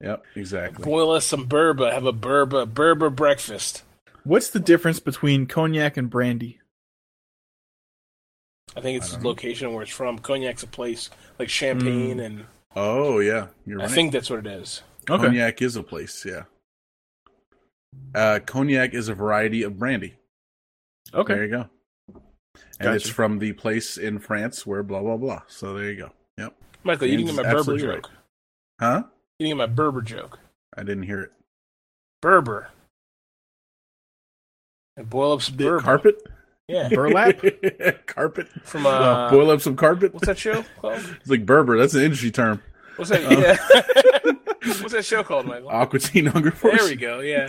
Yep, exactly. Boil us some burba. Have a burba burba breakfast. What's the difference between cognac and brandy? I think it's I the don't know. location where it's from. Cognac's a place like Champagne, Mm. and Oh yeah, you're right. I think that's what it is. Okay. Cognac is a place. Yeah. Uh, cognac is a variety of brandy. Okay. There you go. And it's from the place in France where blah blah blah. So there you go. Yep. Michael, you didn't get my Berber joke. right. Huh? You didn't get my Berber joke. I didn't hear it. Berber. And boil up some The carpet? Yeah. Burlap? *laughs* carpet. From Uh, uh, boil up some carpet. what's that show called? *laughs* It's like Berber. That's an industry term. What's that? Oh. Yeah. *laughs* what's that show called, Michael? Aqua Teen Hunger Force. There we go. Yeah.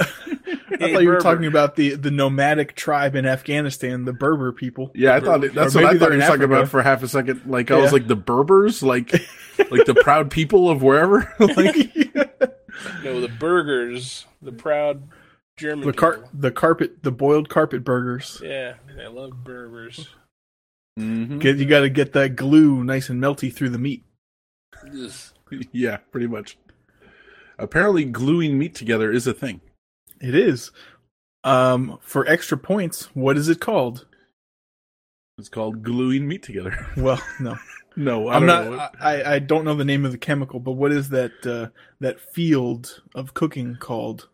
I thought you were talking about the, the nomadic tribe in Afghanistan, the Berber people. Yeah, I thought it, that's Or what I thought you were in talking about for half a second. Like I was like the Berbers, like like the proud people of wherever. like No, the burgers, the proud German. the car the carpet the boiled carpet burgers. Yeah, I love burgers. Mhm. Get you got to get that glue nice and melty through the meat. Ugh. *laughs* Yeah, pretty much. Apparently, gluing meat together is a thing. It is. Um, for extra points, what is it called? It's called gluing meat together. *laughs* Well, no, no, I I'm don't not. know. I, I don't know the name of the chemical, but what is that uh, that field of cooking called?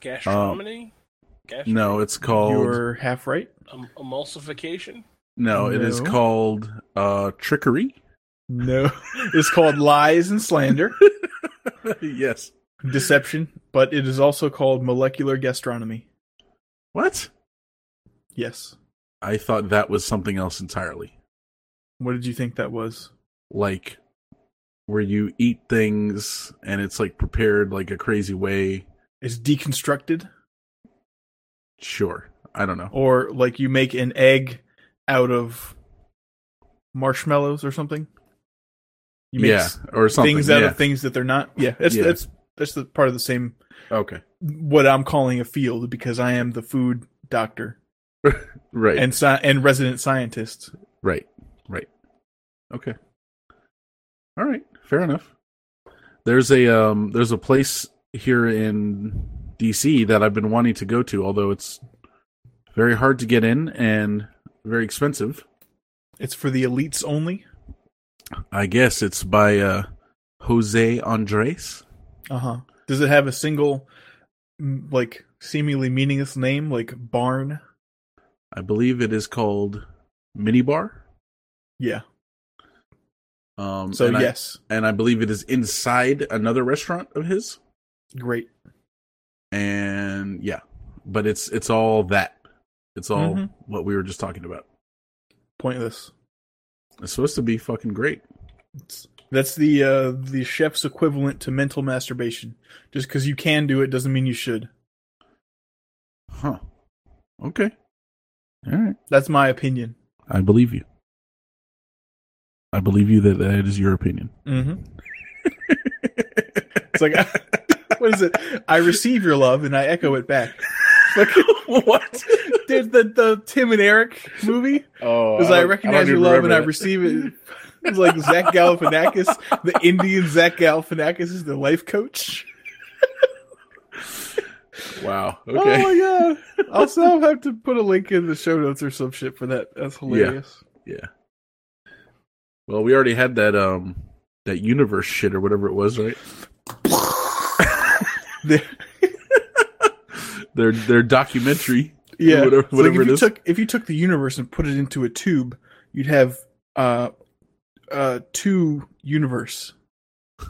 Gastronomy? Gastro- no, it's called You're half right. em- emulsification? no, it is called uh trickery. No, *laughs* it's called lies and slander, *laughs* yes. deception, but it is also called molecular gastronomy. What? Yes. I thought that was something else entirely. What did you think that was? Like where you eat things and it's like prepared like a crazy way. It's deconstructed, Sure. I don't know. or like you make an egg out of marshmallows or something. You make yeah, or something. things out yeah. of things that they're not. Yeah, that's Yeah. that's that's the part of the same Okay. what I'm calling a field because I am the food doctor *laughs* Right. and sci- and resident scientist. Right. Right. Okay. All right. Fair enough. There's a um there's a place here in DC that I've been wanting to go to, although it's very hard to get in and very expensive. It's for the elites only. I guess it's by uh Jose Andres. Uh huh. Does it have a single, like seemingly meaningless name, like barn? I believe it is called Minibar. Yeah. Um So and I- yes, and I believe it is inside another restaurant of his. Great. and yeah but it's it's all that it's all Mhm. what we were just talking about Pointless. it's supposed to be fucking great It's, that's the uh the chef's equivalent to mental masturbation. Just because you can do it doesn't mean you should. huh okay all right That's my opinion. i believe you i believe you that that is your opinion Mm-hmm. *laughs* it's like, *laughs* what is it? I receive your love and I echo it back. Like, *laughs* what? Dude, the the Tim and Eric movie. oh Because I, recognize your love and I receive it. It's like Zach Galifianakis, the Indian Zach Galifianakis is the life coach. wow Oh okay my god! Also, I'll have to put a link in the show notes or some shit for that. That's hilarious. Yeah. yeah well we already had that um that universe shit or whatever it was right The- their their documentary yeah, Whatever- It's like if it you is. took if you took the universe and put it into a tube, you'd have uh uh two universe. *laughs*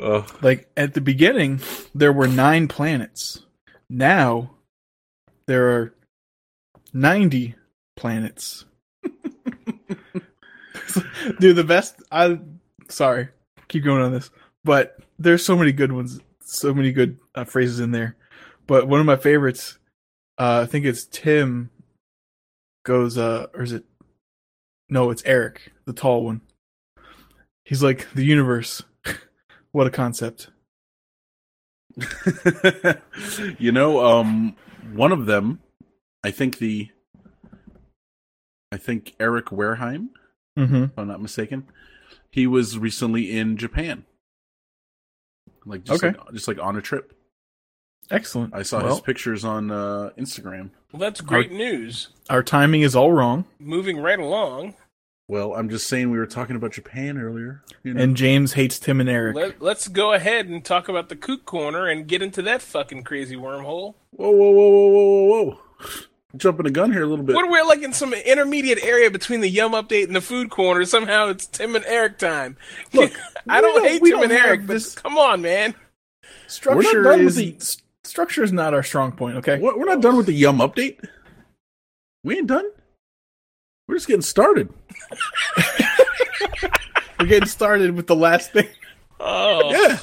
oh Like at the beginning, there were nine planets. Now there are ninety planets. *laughs* Dude, the best. I sorry, keep going on this, but there's so many good ones, so many good uh, phrases in there. But one of my favorites, uh, I think it's Tim. Goes, uh, or is it? No, it's Eric, the tall one. He's like the universe. *laughs* what a concept. *laughs* you know, um, one of them, I think the, I think Eric Wareheim, Mm-hmm. if I'm not mistaken, he was recently in Japan, like just Okay. like, just like on a trip. Excellent. I saw well, his pictures on uh, Instagram. Well, that's great news. Our timing is all wrong, Moving right along. Well, I'm just saying we were talking about Japan earlier. You know? and James hates Tim and Eric. Let, let's go ahead and talk about the kook corner and get into that fucking crazy wormhole. whoa, whoa, whoa, whoa, whoa, whoa, whoa! Jumping the gun here a little bit. What are we like in some intermediate area between the Yum Update and the food corner? Somehow it's Tim and Eric time. Look, *laughs* I don't, don't- hate Tim don't and Eric, have but this- come on, man. Structure We're not done with is the- s- structure is not our strong point. Okay. What, we're not done with the Yum update. We ain't done. We're just getting started. *laughs* We're getting started with the last thing. Oh, Yeah,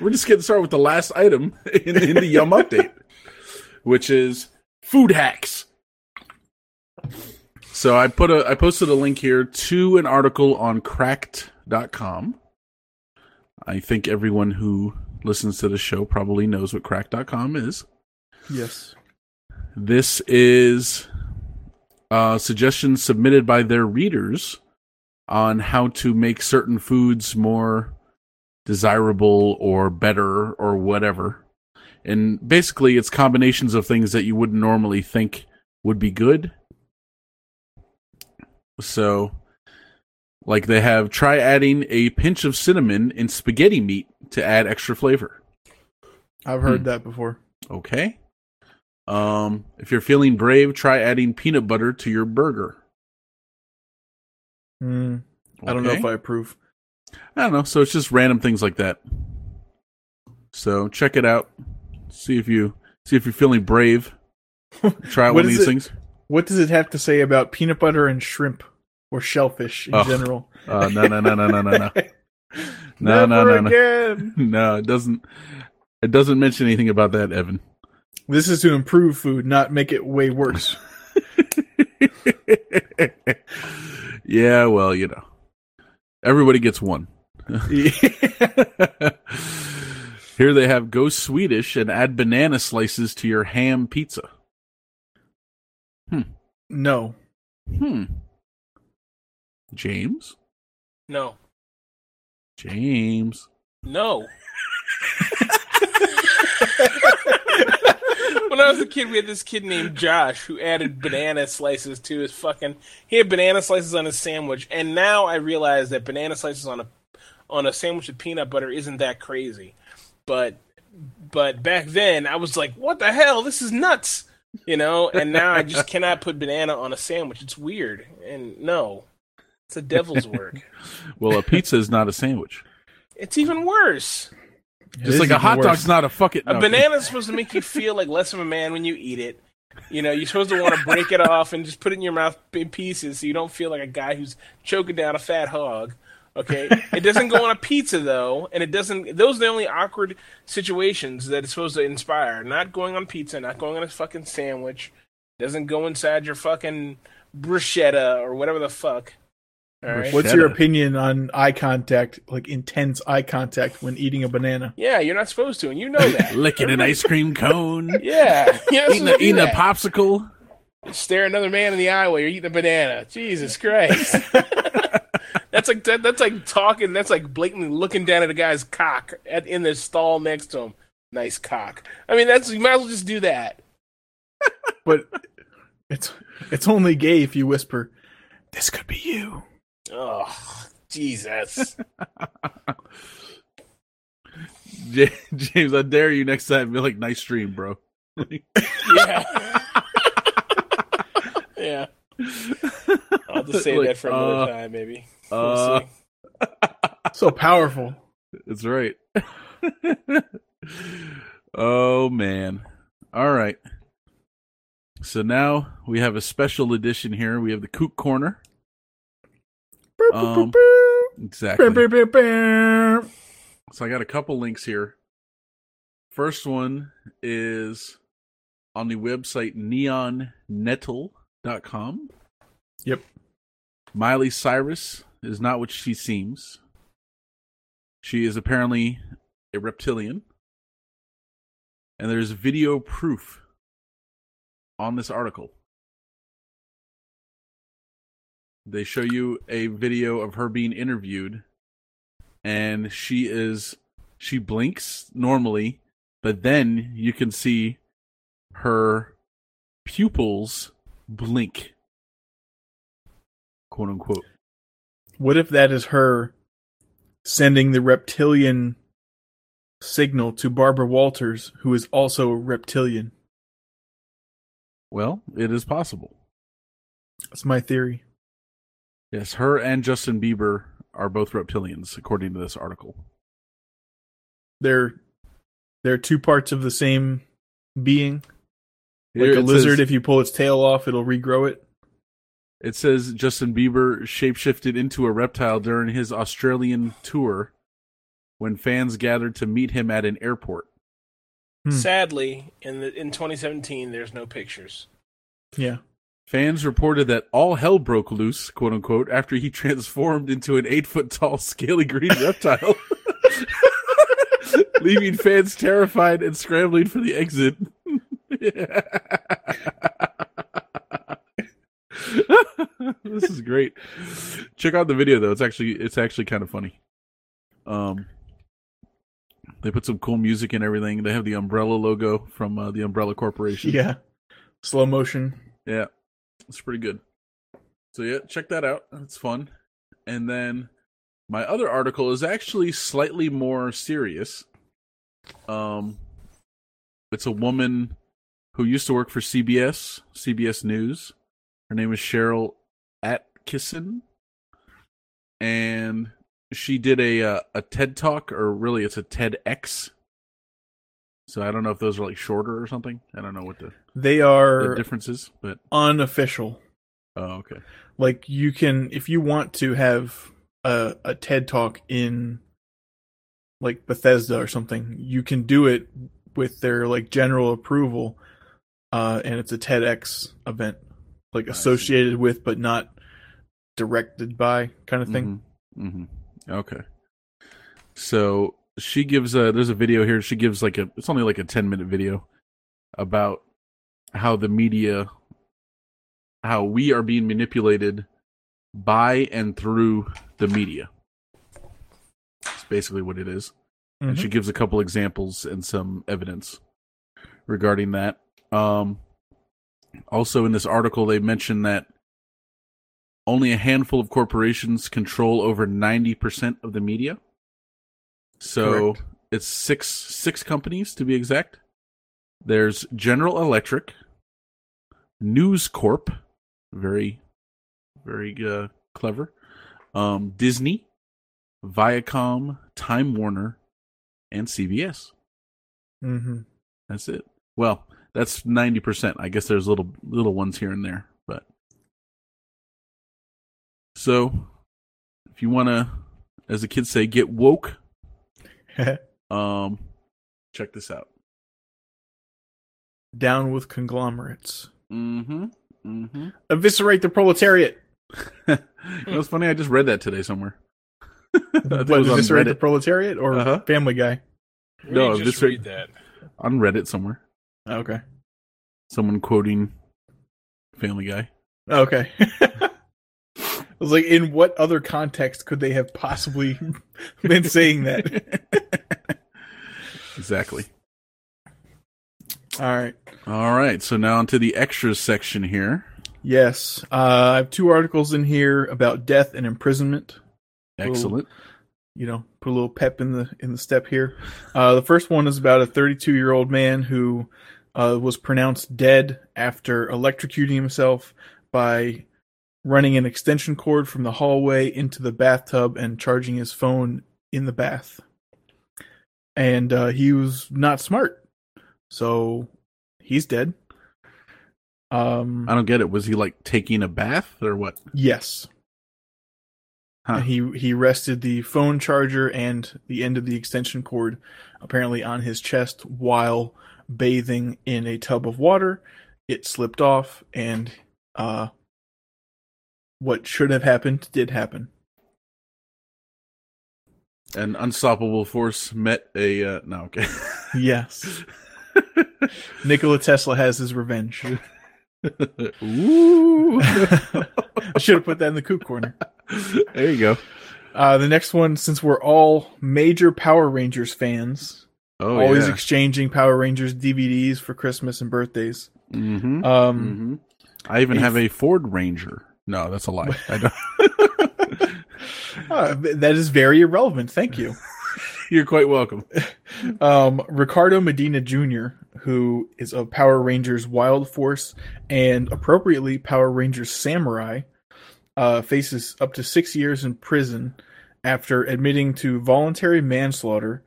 we're just getting started with the last item in, in the Yum update, which is food hacks. So I put a I posted a link here to an article on cracked.com. I think everyone who listens to the show probably knows what cracked.com is. Yes. This is uh, suggestions submitted by their readers on how to make certain foods more desirable or better or whatever. And basically, it's combinations of things that you wouldn't normally think would be good. So, like they have try adding a pinch of cinnamon in spaghetti meat to add extra flavor. I've heard Hmm. that before. Okay. Um, if you're feeling brave, try adding peanut butter to your burger. Mm, I don't know if I approve. I don't know. So it's just random things like that. So check it out. See if you see if you're feeling brave. *laughs* Try out one of these it? things. What does it have to say about peanut butter and shrimp or shellfish in oh. general? Oh, no, no, no, no, no, no, no. *laughs* No, no, no, no. *laughs* No, it doesn't. It doesn't mention anything about that, Evan. This is to improve food, not make it way worse. *laughs* yeah, well, you know, everybody gets one. Here they have go Swedish and add banana slices to your ham pizza no. Hmm. James? no, James. no. *laughs* when I was a kid, we had this kid named Josh who added banana slices to his fucking. He had banana slices on his sandwich, and now I realize that banana slices on a on a sandwich with peanut butter isn't that crazy. But but back then, I was like, "What the hell? This is nuts!" You know. And now I just cannot put banana on a sandwich. It's weird, and no, it's a devil's work. *laughs* Well, a pizza is not a sandwich. It's even worse. It Just like a hot worse. dog's not a fucking. A no, banana is supposed to make you feel like less of a man when you eat it. You know, you're supposed to want to break it off and just put it in your mouth in pieces so you don't feel like a guy who's choking down a fat hog. Okay, *laughs* it doesn't go on a pizza though, and it doesn't. Those are the only awkward situations that it's supposed to inspire. Not going on pizza, not going on a fucking sandwich. Doesn't go inside your fucking bruschetta or whatever the fuck. All right. What's your opinion on eye contact, like intense eye contact when eating a banana? Yeah, you're not supposed to, and you know that. *laughs* licking an ice cream cone, *laughs* Yeah, eating, a, eating a popsicle. stare another man in the eye while you're eating a banana. Jesus Christ. That's like that, that's like talking. That's like blatantly looking down at a guy's cock at, in the stall next to him. Nice cock. I mean, that's you might as well just do that. *laughs* But it's it's only gay if you whisper, "This could be you." Oh, Jesus. *laughs* James, I dare you next time. Be like, nice stream, bro. Yeah. *laughs* yeah. I'll just to save Like, that for another uh, time, maybe. We'll Uh. *laughs* So powerful. That's right. oh man. All right. So now we have a special edition here. We have the Kook Corner. Um, Exactly. So I got a couple links here. First one is on the website neonnettle.com. Yep. Miley Cyrus is not what she seems. She is apparently a reptilian. And there's video proof on this article. They show you a video of her being interviewed and she is she blinks normally but then you can see her pupils blink, quote unquote. What if that is her sending the reptilian signal to Barbara Walters, who is also a reptilian? Well, it is possible. That's my theory. Yes, her and Justin Bieber are both reptilians, according to this article. They're they're two parts of the same being. Like a lizard, says- if you pull its tail off, it'll regrow it. It says Justin Bieber shapeshifted into a reptile during his Australian tour when fans gathered to meet him at an airport. Hmm. Sadly, in the in 2017, there's no pictures. Yeah. Fans reported that all hell broke loose, quote unquote, after he *laughs* transformed into an eight foot tall scaly green reptile, *laughs* leaving fans terrified and scrambling for the exit. *laughs* *laughs* this is great. Check out the video though. It's actually it's actually kind of funny. Um they put some cool music and everything. They have the umbrella logo from uh, the Umbrella Corporation. Yeah. Slow motion. Yeah, it's pretty good. So yeah, check that out. It's fun. And then my other article is actually slightly more serious. Um, it's a woman who used to work for CBS, CBS News. Her name is Sharyl Attkisson, and she did a uh, a TED talk, or really, it's a TEDx. So I don't know if those are like shorter or something. I don't know what the, They are difference is, but unofficial. oh, okay. Like you can if you want to have a a TED talk in like Bethesda or something, you can do it with their like general approval. Uh and it's a TEDx event. Like associated with but not directed by kind of thing. hmm Okay. So she gives a there's a video here. She gives like a it's only like a ten minute video about how the media how we are being manipulated by and through the media. It's basically what it is. and Mhm. she gives a couple examples and some evidence regarding that. Um, also, in this article, they mention that only a handful of corporations control over ninety percent of the media. So Correct. it's six six companies to be exact. There's General Electric, News Corp, very very uh, clever. Um, Disney, Viacom, Time Warner, and CBS. Mhm. That's it. Well, that's ninety percent. I guess there's little little ones here and there, but so if you want to, as the kids say, get woke, *laughs* um, check this out. Down with conglomerates. Mm-hmm. Mm-hmm. Eviscerate the proletariat. *laughs* you know, it's funny. I just read that today somewhere. *laughs* I it What, was on eviscerate the proletariat or Uh-huh. Family Guy? Where No, do you just this- read that. on Reddit somewhere. Okay. Someone quoting Family Guy. Okay. *laughs* I was like, in what other context could they have possibly *laughs* been saying that? *laughs* exactly. All right. All right. So now onto the extras section here. Yes. Uh, I have two articles in here about death and imprisonment. Excellent. You know, put a little pep in the in the step here. Uh, the first one is about a 32 year old man who uh, was pronounced dead after electrocuting himself by running an extension cord from the hallway into the bathtub and charging his phone in the bath. And uh, he was not smart, so he's dead. Um, I don't get it. Was he like taking a bath or what? yes. Huh. He he rested the phone charger and the end of the extension cord apparently on his chest while bathing in a tub of water. It slipped off and uh what should have happened did happen. An unstoppable force met a uh, no. Okay. Yes. *laughs* Nikola Tesla has his revenge. Ooh. *laughs* I should have put that in the coop corner. there you go. Uh, the next one, since we're all major Power Rangers fans, Oh always yeah. exchanging Power Rangers DVDs for Christmas and birthdays. mm-hmm. Um, I even have a Ford Ranger. No, that's a lie. I don't. *laughs* uh, that is very irrelevant. Thank you. *laughs* You're quite welcome. *laughs* um, Ricardo Medina Jr., who is of Power Rangers Wild Force and appropriately Power Rangers Samurai, uh, faces up to six years in prison after admitting to voluntary manslaughter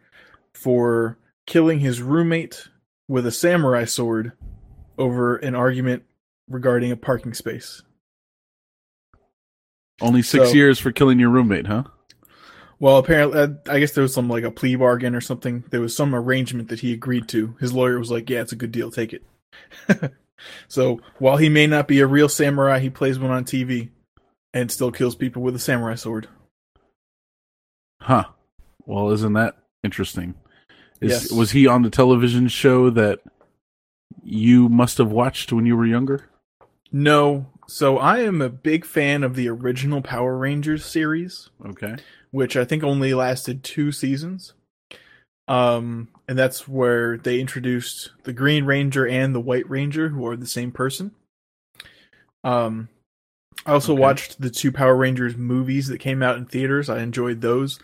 for killing his roommate with a samurai sword over an argument regarding a parking space. Only six So- years for killing your roommate, huh? Well, apparently, uh, I guess there was some like a plea bargain or something. There was some arrangement that he agreed to. His lawyer was like, "Yeah, it's a good deal. Take it." *laughs* so while he may not be a real samurai, he plays one on TV and still kills people with a samurai sword. Huh. Well, isn't that interesting? Is, Yes. Was he on the television show that you must have watched when you were younger? No, so I am a big fan of the original Power Rangers series, Okay. which I think only lasted two seasons. Um, and that's where they introduced the Green Ranger and the White Ranger, who are the same person. Um, I also Okay. watched the two Power Rangers movies that came out in theaters. I enjoyed those,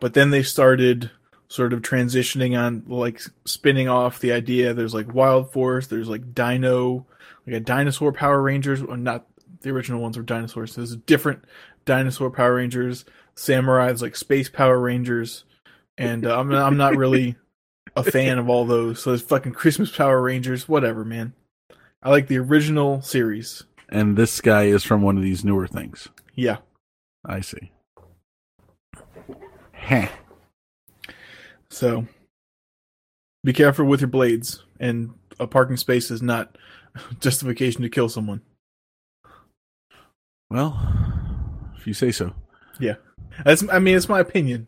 but then they started sort of transitioning on like spinning off the idea. There's like Wild Force. There's like Dino, like a dinosaur Power Rangers. Or not the original ones were dinosaurs. There's different dinosaur Power Rangers. samurais like Space Power Rangers, and uh, I'm I'm not really *laughs* a fan of all those. So there's fucking Christmas Power Rangers. Whatever, man. I like the original series. And this guy is from one of these newer things. Yeah. I see. Heh. So be careful with your blades, and a parking space is not *laughs* justification to kill someone. Well, if you say so. Yeah, that's I mean it's my opinion.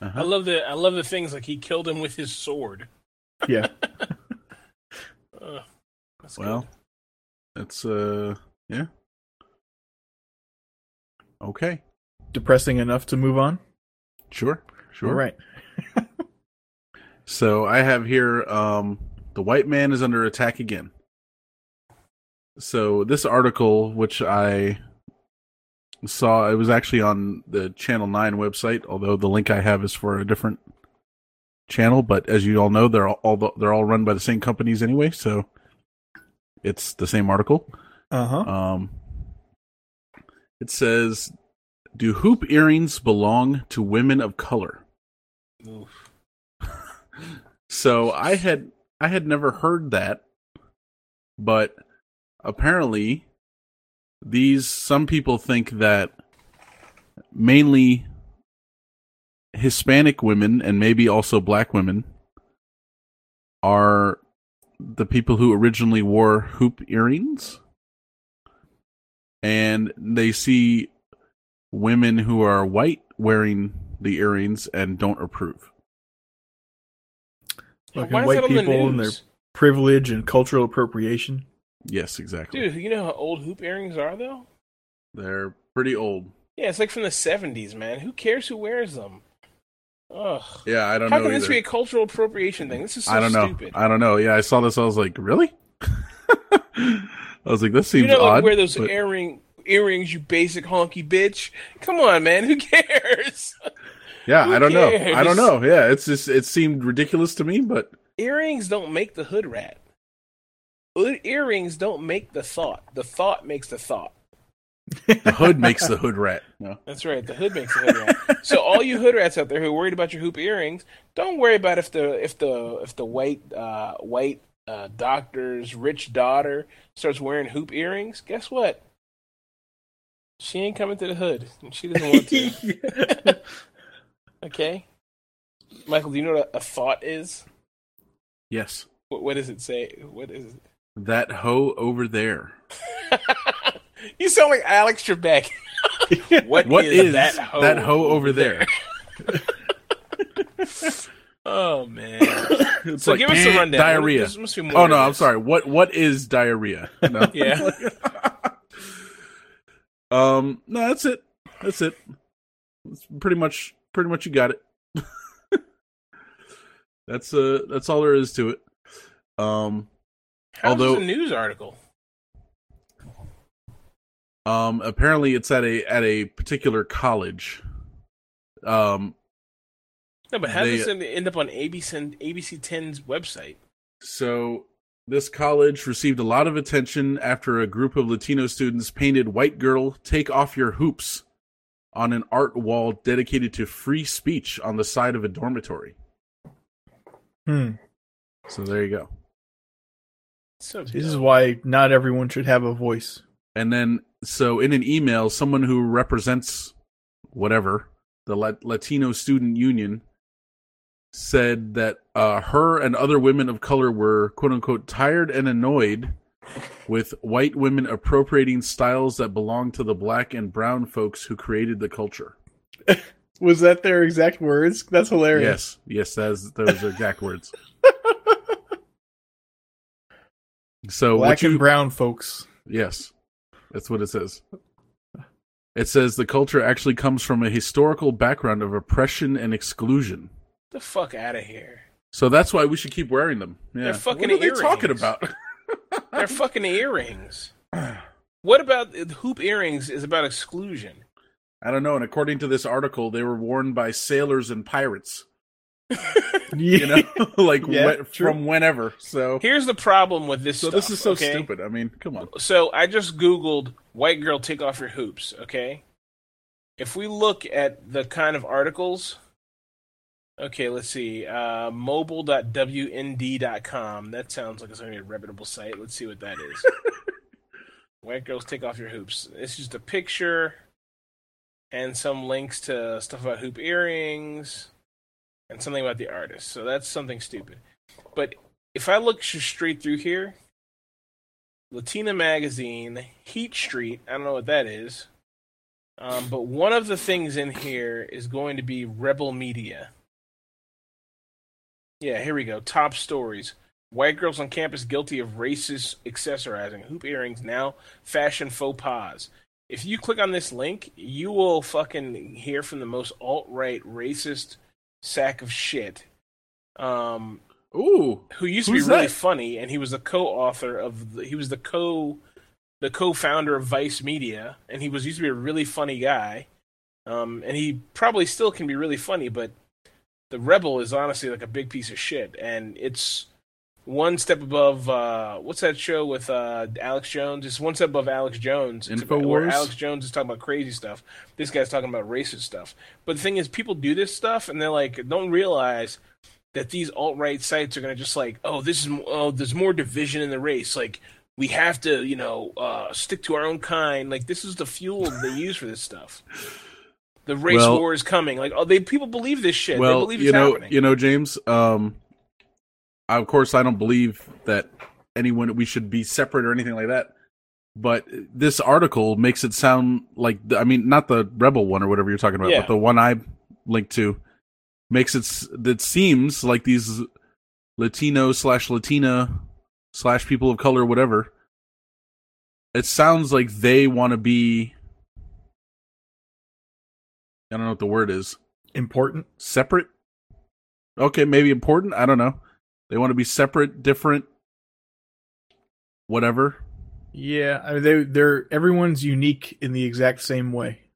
I love the I love the things like he killed him with his sword. Yeah. *laughs* Ugh, that's Well, good. that's uh, yeah. Okay, Depressing enough to move on. sure, sure. All right. *laughs* So I have here um the white man is under attack again. So this article which I saw it was actually on the Channel 9 website, although the link I have is for a different channel, but as you all know they're all, all they're all run by the same companies anyway, so it's the same article. Uh huh. Um it says do hoop earrings belong to women of color? Oof. *laughs* So I had I had never heard that, but apparently these some people think that mainly Hispanic women and maybe also black women are the people who originally wore hoop earrings and they see women who are white wearing the earrings and don't approve. Fucking white that the people and their privilege and cultural appropriation. Yes, exactly. Dude, you know how old hoop earrings are though? They're pretty old. Yeah, it's like from the seventies, man. Who cares who wears them? Ugh. Yeah, I don't How know. can this be a cultural appropriation thing? This is so I don't know. stupid. I don't know. Yeah, I saw this. I was like, really? *laughs* I was like, this seems you know, odd. like, wear those but- earring earrings, you basic honky bitch. Come on, man. Who cares? *laughs* yeah, who I don't know. I don't know. Yeah, it's just it seemed ridiculous to me, but earrings don't make the hood rat. Hood- Earrings don't make the thought. The thought makes the thought. the hood makes the hood rat. *laughs* No. That's right. The hood makes the hood rat. so all you hood rats out there who are worried about your hoop earrings, don't worry about if the if the if the white uh, white uh, doctor's rich daughter starts wearing hoop earrings. Guess what? She ain't coming to the hood. and She doesn't want to. *laughs* *laughs* okay. Michael, do you know what a, a thought is? Yes, What, what does it say? What is it? That hoe over there. *laughs* you sound like Alex Trebek. *laughs* What is that hoe, over there? *laughs* Oh man! *coughs* It's So like give us a rundown. Diarrhea. There must be more Oh no, I'm sorry. What what is diarrhea? No. Yeah. um. No, that's it. That's it. That's pretty much pretty much you got it. That's uh that's all there is to it. Um, How's Although- this a news article? um, apparently it's at a at a particular college. Um, No, but how They- does this end up on ABC ABC 10's website? So, this college received a lot of attention after a group of Latino students painted White Girl Take Off Your Hoops on an art wall dedicated to free speech on the side of a dormitory. Hmm. So, there you go. So This is why not everyone should have a voice. And then, so in an email, someone who represents whatever, the Latino Student Union, said that uh, her and other women of color were quote unquote tired and annoyed with white women appropriating styles that belong to the black and brown folks who created the culture. *laughs* Was that their exact words? That's hilarious. Yes, yes, that's those are exact words. So Black what you and brown folks. Yes, that's what it says. It says the culture actually comes from a historical background of oppression and exclusion. the fuck out of here. So that's why we should keep wearing them. Yeah. They're fucking what are they talking about? *laughs* They're fucking earrings. *clears throat* What about the hoop earrings? Is about exclusion. I don't know. And according to this article, they were worn by sailors and pirates. *laughs* Yeah. You know, *laughs* like Yeah, whe- true. from whenever. So, Here's the problem with this. so stuff, this is so okay? stupid. I mean, come on. So I just googled "white girl take off your hoops." Okay, if we look at the kind of articles, okay, let's see, uh, mobile.wnd.com. That sounds like it's only a reputable site. Let's see what that is. *laughs* white girls take off your hoops. It's just a picture and some links to stuff about hoop earrings and something about the artist. So that's something stupid. But if I look straight through here, Latina Magazine, Heat Street. I don't know what that is. Um, but one of the things in here is going to be Rebel Media. Yeah, here we go. Top stories. White girls on campus guilty of racist accessorizing. Hoop earrings now fashion faux pas. If you click on this link, you will fucking hear from the most alt right racist sack of shit. Um, Ooh, who used to be really that? funny, and he was the co-author of the, he was the co the co-founder of Vice Media, and he was used to be a really funny guy, um, and he probably still can be really funny, but the Rebel is honestly like a big piece of shit, and it's one step above uh, what's that show with uh, Alex Jones? It's one step above Alex Jones. It's about- where Infowars? Alex Jones is talking about crazy stuff. This guy's talking about racist stuff. But the thing is, people do this stuff, and they're like, don't realize that these alt right sites are going to just like, oh, this is oh, there's more division in the race. Like we have to, you know, uh, stick to our own kind. Like this is the fuel they use for this stuff. The race Well- war is coming. Like oh, they people believe this shit. they well, believe it's you know, happening. you know, James. Um, of course, I don't believe that anyone we should be separate or anything like that. But this article makes it sound like I mean, not the rebel one or whatever you're talking about, Yeah. but the one I linked to makes it that seems like these Latino slash Latina slash people of color, whatever. It sounds like they want to be. I don't know what the word is Important. separate okay maybe important i don't know they want to be separate different whatever Yeah, I mean they they're everyone's unique in the exact same way. *laughs*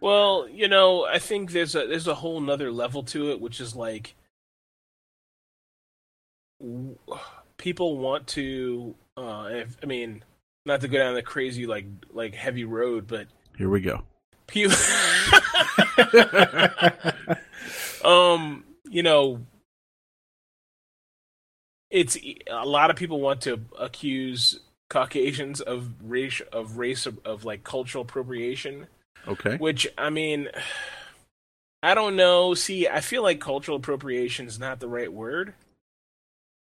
Well, you know, I think there's a there's a whole nother level to it, which is like people want to. Uh, if, I mean, not to go down the crazy like like heavy road, but here we go people. *laughs* *laughs* um, you know, it's a lot of people want to accuse Caucasians of race of race of, of like cultural appropriation. okay Which I mean, *sighs* I don't know. See, I feel like cultural appropriation is not the right word,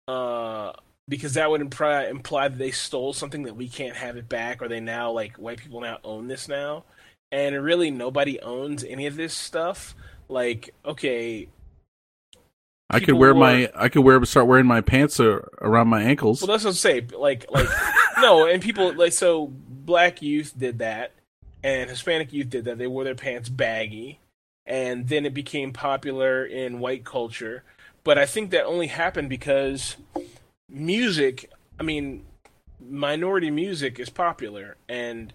uh, because that would imply imply that they stole something that we can't have it back, or they now like white people now own this now, and really nobody owns any of this stuff. Like, okay, i could wear my i could wear start wearing my pants uh, around my ankles Well, that's what I'm saying. Like, like *laughs* no, and people like so. Black youth did that, and Hispanic youth did that. They wore their pants baggy, and then it became popular in white culture. but I think that only happened because music. I mean, minority music is popular, and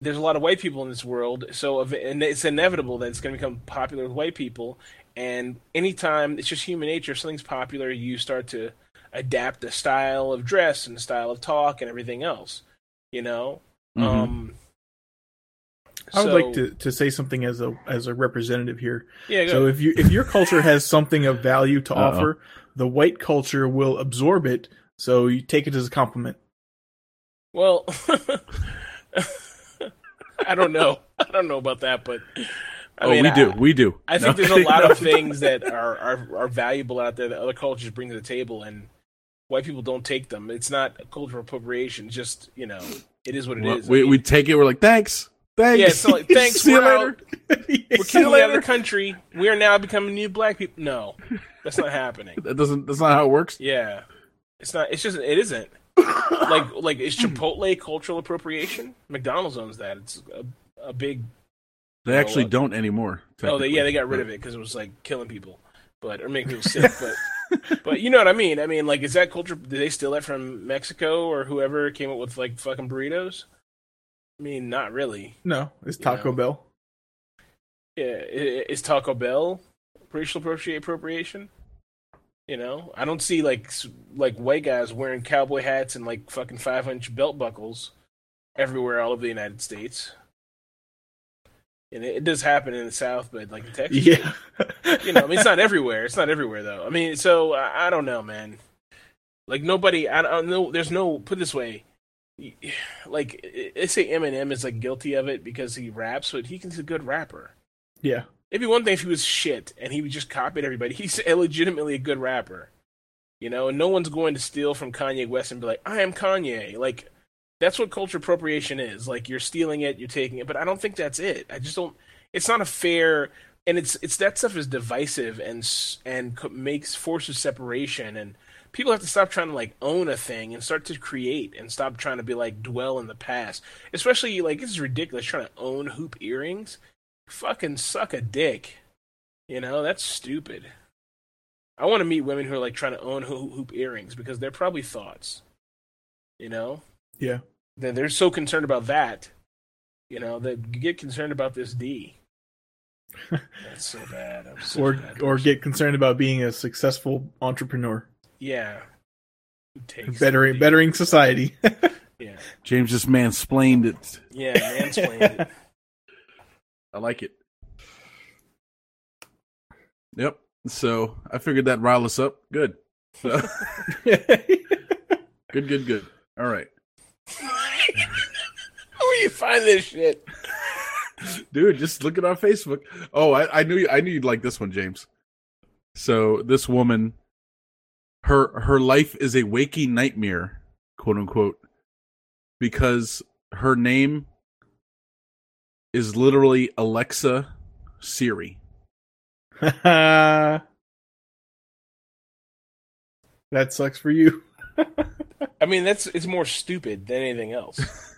there's a lot of white people in this world. So, and it's inevitable that it's going to become popular with white people. And anytime it's just human nature, something's popular, you start to adapt the style of dress and the style of talk and everything else. You know. Mhm. Um, I would so- like to, to say something as a as a representative here. Yeah. Go So if you if your culture has something of value to *laughs* Uh-oh. offer, the white culture will absorb it. So you take it as a compliment. Well, *laughs* I don't know. I don't know about that, but I oh, mean, we do. We do. I think No. there's a *laughs* lot of things that are, are are valuable out there that other cultures bring to the table, and white people don't take them. It's not cultural appropriation. Just you know, it is what it Well, is. I we, mean, we take it. We're like, thanks. Thanks. yeah, it's not like *laughs* thanks. *laughs* See you we're later. out. We're you out of the country. We are now becoming new black people. No, that's not happening. That doesn't. That's not how it works. Yeah, it's not. It's just. It isn't. like like is *clears throat* Chipotle cultural appropriation? McDonald's owns that. It's a, a big They actually uh, don't anymore. Oh, they, yeah, they got rid of it because it was like killing people, but or making people *laughs* sick. But but you know what I mean? I mean, like, is that culture? Did they steal that from Mexico or whoever came up with like fucking burritos? I mean, not really. No, it's You Taco know. Bell. Yeah, is Taco Bell racial appropriation? You know, I don't see like like white guys wearing cowboy hats and like fucking five inch belt buckles everywhere all over the United States. And it, it does happen in the South, but like in Texas, Yeah. you know, I mean, it's not everywhere. It's not everywhere though. I mean, so I, I don't know, man. Like nobody, I don't know. There's no put it this way. *sighs* Like they say, Eminem is like guilty of it because he raps, but he he's a good rapper. yeah. It'd be one thing if he was shit and he would just copied everybody. He's *laughs* legitimately a good rapper, you know. And no one's going to steal from Kanye West and be like, "I am Kanye." Like that's what culture appropriation is. Like you're stealing it, you're taking it, but I don't think that's it. I just don't. It's not a fair, and it's it's that stuff is divisive and and makes forces separation and. People have to stop trying to like own a thing and start to create and stop trying to be like dwell in the past. Especially like is ridiculous trying to own hoop earrings fucking suck a dick. You know, that's stupid. I want to meet women who are like trying to own hoop earrings because they're probably thoughts. You know? Yeah. They're, they're so concerned about that. You know, that get concerned about this D. *laughs* That's so bad. I'm such Or bad or get concerned about being a successful entrepreneur, yeah. Bettering bettering society. *laughs* Yeah, James just mansplained it. yeah, mansplained it. *laughs* I like it. Yep. So I figured that rile us up. Good. So, good. Good. Good. All right, *laughs* Where you find this shit? *laughs* dude. Just look at our Facebook. Oh, I, I knew. I knew you'd like this one, James. So this woman, her her life is a waking nightmare, quote unquote, because her name is literally Alexa Siri. *laughs* that sucks for you. I mean, that's it's more stupid than anything else. *laughs*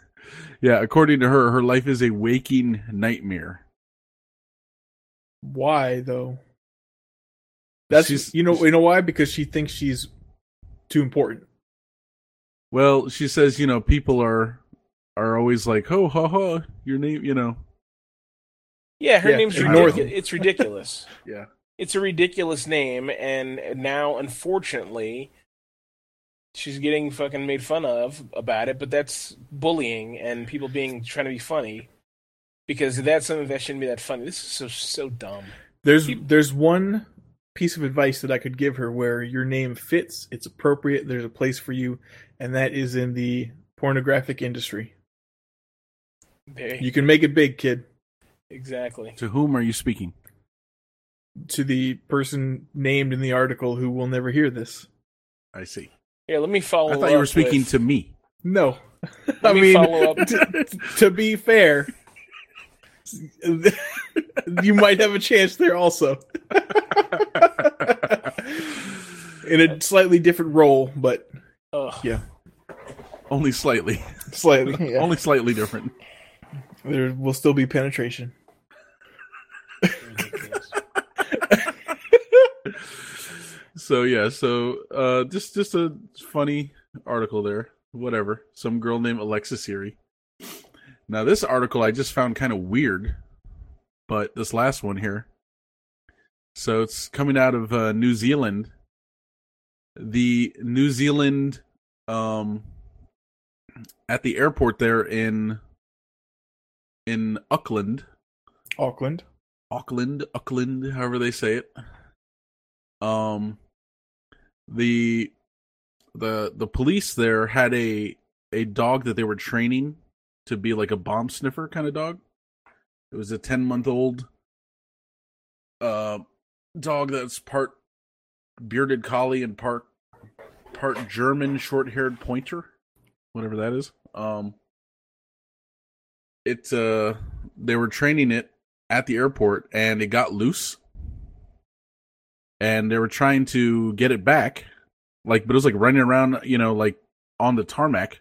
Yeah, according to her, her life is a waking nightmare. Why though? That's She's- you know you know why because she thinks she's too important. Well, she says, you know, people are are always like, "Oh, ha ha, your name," you know. Yeah, her Yeah, name's ignore ridiculous. It's ridiculous. *laughs* Yeah. it's a ridiculous name, and now unfortunately, she's getting fucking made fun of about it. But that's bullying and people being trying to be funny because that's something that shouldn't be that funny. This is so so dumb. There's You- there's one piece of advice that I could give her where your name fits, it's appropriate, there's a place for you, and that is in the pornographic industry. Very, You can make it big, kid. exactly. To whom are you speaking? To the person named in the article who will never hear this. I see. Here, let me follow. Up. I thought you were speaking with- to me. No. Let I me mean, follow up. to, to be fair, you might have a chance there also. In a slightly different role, but Ugh. yeah, Only slightly. slightly. *laughs* Yeah. Only slightly different. There will still be penetration. Oh ridiculous. So yeah, so uh, just just a funny article there. Whatever. Some girl named Alexa Siri. Now this article I just found kind of weird, but this last one here. So it's coming out of uh, New Zealand. The New Zealand, um, at the airport there in in Auckland, Auckland. Auckland, Auckland, however they say it. Um, the the the police there had a a dog that they were training to be like a bomb sniffer kind of dog. It was a ten month old uh dog that's part bearded collie and part part German short haired pointer, whatever that is. Um, it uh they were training it at the airport and it got loose and they were trying to get it back like but it was like running around you know like on the tarmac.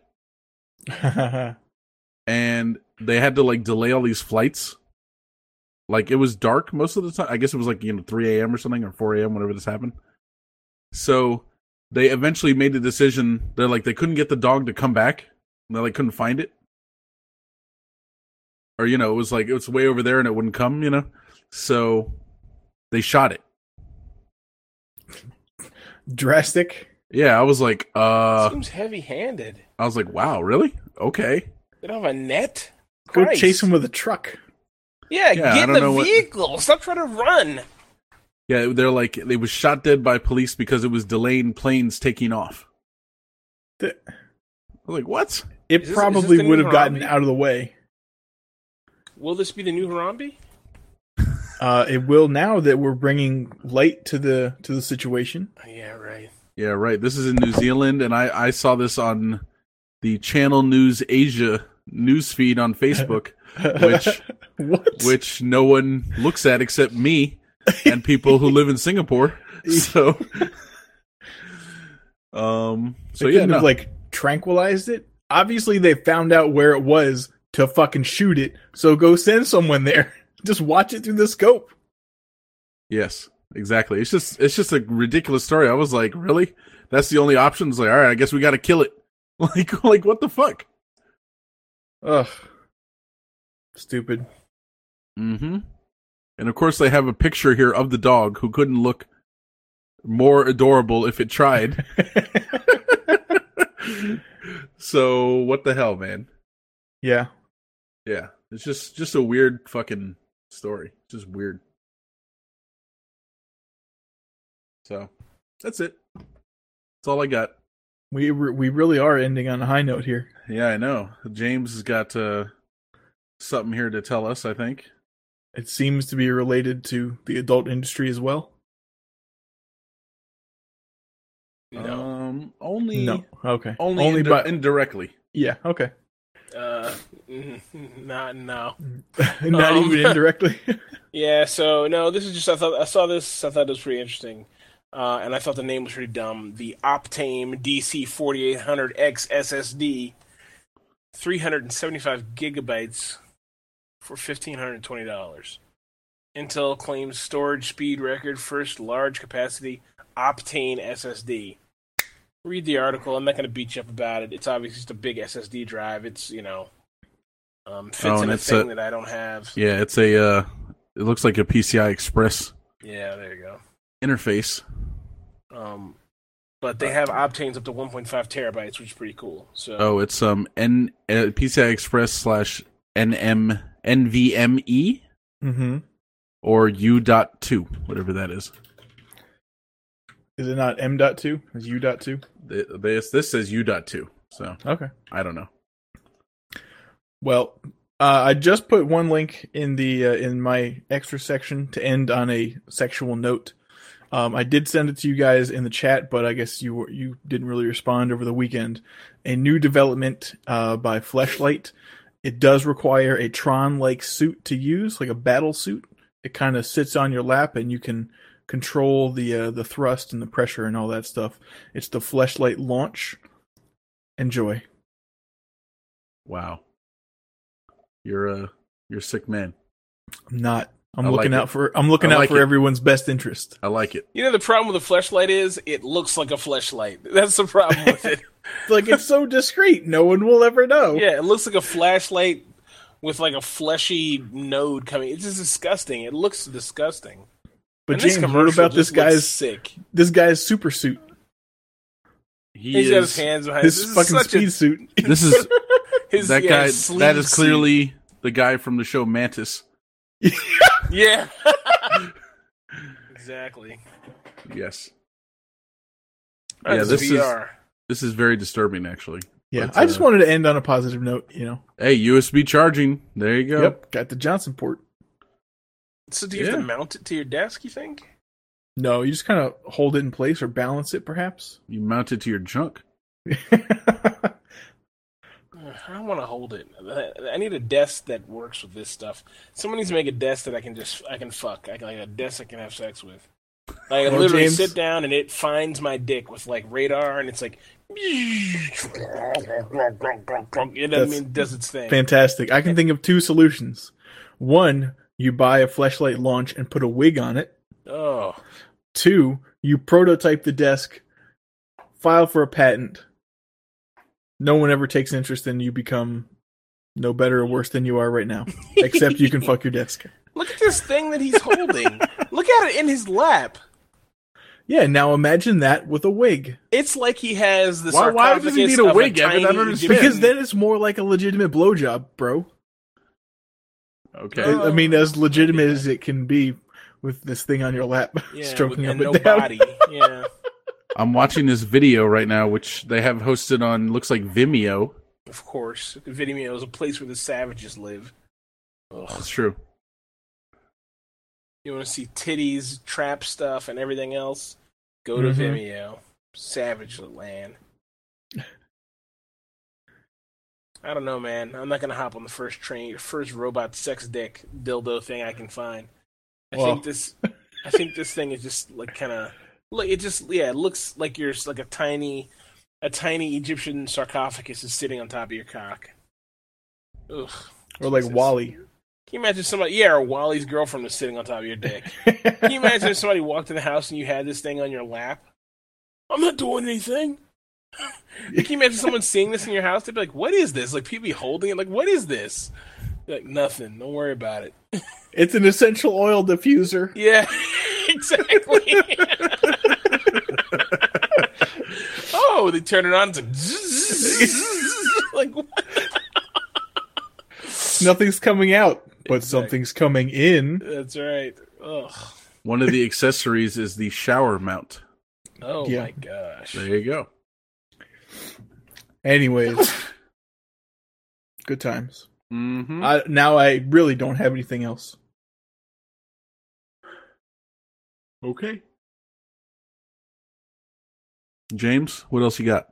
*laughs* And they had to like delay all these flights. Like it was dark most of the time i guess it was like you know 3 a.m or something or 4 a.m whenever this happened. So they eventually made the decision they're like they couldn't get the dog to come back. They like couldn't find it. Or you know it was like it was way over there and it wouldn't come you know? So they shot it Drastic. yeah i was like uh Seems heavy-handed. i was like wow really okay They don't have a net. Go Christ. chase him with a truck. Yeah, Yeah, I get in don't the know what- vehicle. Stop trying to run. yeah they're like they was shot dead by police because it was delaying planes taking off The- i was like what It Is this- is probably this the would have gotten Harambe? out of the way. Will this be the new Harambe? Uh, it will now that we're bringing light to the to the situation. Yeah, right. yeah right this is in new zealand and i i saw this on the channel news asia news feed on facebook *laughs* Which- what? which no one looks at except me and people who live in Singapore. *laughs* So, um, so they yeah, couldn't no. have like tranquilized it. Obviously, they found out where it was to fucking shoot it. So go send someone there. Just watch it through the scope. yes, exactly. It's just, it's just a ridiculous story. I was like, really? That's the only option. It's like, all right, I guess we got to kill it. *laughs* Like, like what the fuck? Ugh. Stupid. Mm-hmm. And of course, they have a picture here of the dog who couldn't look more adorable if it tried. *laughs* so what the hell, man? yeah. Yeah, it's just just a weird fucking story. Just weird. So that's it. That's all I got. We re- we really are ending on a high note here. Yeah, I know. James has got uh, something here to tell us. I think. It seems to be related to the adult industry as well. No. Um, only No. Okay. only, Only indi- by indirectly. yeah. Okay. *laughs* Not no. *laughs* Not Um, even indirectly. *laughs* Yeah, so no, this is just I thought I saw this. I thought it was pretty interesting, uh, and I thought the name was pretty dumb. The Optane DC forty eight hundred X SSD, three hundred and seventy five gigabytes, for fifteen hundred twenty dollars. Intel claims storage speed record, first large capacity Optane SSD. Read the article. I'm not going to beat you up about it. It's obviously just a big SSD drive. It's you know, um, fits Oh, in a it's thing a- that I don't have. Yeah, it's a. Uh, it looks like a PCI Express Yeah, there you go. interface. Um, but they have Optanes up to 1.5 terabytes, which is pretty cool. So Oh, it's um N uh, PCI Express slash NM NVMe mm-hmm. or U dot two, whatever that is. Is it not M dot two? Is U dot two? This this says U dot two, so Okay. I don't know. Well, uh, I just put one link in the uh, in my extra section to end on a sexual note. Um, I did send it to you guys in the chat, but I guess you were, you didn't really respond over the weekend. A new development uh, by Fleshlight. It does require a Tron-like suit to use, like a battle suit. It kind of sits on your lap, and you can control the uh, the thrust and the pressure and all that stuff. It's the Fleshlight launch. Enjoy. Wow, you're a you're a sick man. I'm not. I'm I looking like out it. for I'm looking I out like for it. everyone's best interest. I like it. You know the problem with the flashlight is it looks like a flashlight. *laughs* That's the problem with it. *laughs* like it's so discreet, no one will ever know. Yeah, it looks like a flashlight with like a fleshy node coming. It's just disgusting. It looks disgusting. but And this James, what commercial about this guy's sick? this guy's super suit? He He's got his hands behind His this is fucking speed a, suit. This is *laughs* his, that yeah, guy. his sleeve That is suit. clearly the guy from the show Mantis. *laughs* *laughs* yeah. exactly. Yes. That's Yeah, this is- This is very disturbing, actually. Yeah, But, I just uh, wanted to end on a positive note. You know, Hey, USB charging. There you go. yep, got the Johnson port. So do you have to mount it to your desk? You think? No, you just kind of hold it in place or balance it, perhaps. You mount it to your junk. *laughs* I don't want to hold it. I need a desk that works with this stuff. Someone needs to make a desk that I can just I can fuck. I can, like a desk I can have sex with. Like I literally James- sit down and it finds my dick with like radar and it's like it I mean does its thing. Fantastic. I can think of two solutions. One, you buy a flashlight launch and put a wig on it. Oh. Two, you prototype the desk, file for a patent. No one ever takes interest in you become no better or worse than you are right now. Except you can fuck your desk. *laughs* look at this thing that he's holding. look at it in his lap. Yeah, now imagine that with a wig. It's like he has the Why- why does he need a of wig, Evan? I tiny don't understand. Because then it's more like a legitimate blowjob, bro. Okay. I I mean, as legitimate as it can be with this thing on your lap, *laughs* yeah, stroking with, up and and no down. body. Yeah. I'm watching this video right now, which they have hosted on looks like Vimeo. Of course, Vimeo is a place where the savages live. Ugh. That's true. You want to see titties, trap stuff, and everything else? Go to Mhm. Vimeo. Savage land. I don't know, man. I'm not gonna hop on the first train, first robot sex dick dildo thing I can find. I Well. think this, I think this thing is just like kind of, look. It just yeah, it looks like you're like a tiny, a tiny Egyptian sarcophagus is sitting on top of your cock. Ugh. or like Jesus. Wally. Can you imagine somebody? Yeah, or Wally's girlfriend was sitting on top of your dick. *laughs* Can you imagine if somebody walked in the house and you had this thing on your lap? I'm not doing anything. *laughs* Can you imagine someone seeing this in your house? They'd be like, "What is this?" Like people be holding it. Like, "What is this?" Like, nothing. Don't worry about it. it's an essential oil diffuser. *laughs* Yeah, exactly. Oh, they turn it on. It's like, *laughs* like what? Nothing's coming out, but something's coming in. That's right. Ugh. One of the accessories is the shower mount. Oh Yeah. my gosh. There you go. Anyways, good times. Mm-hmm. I, now I really don't have anything else. okay. James, what else you got?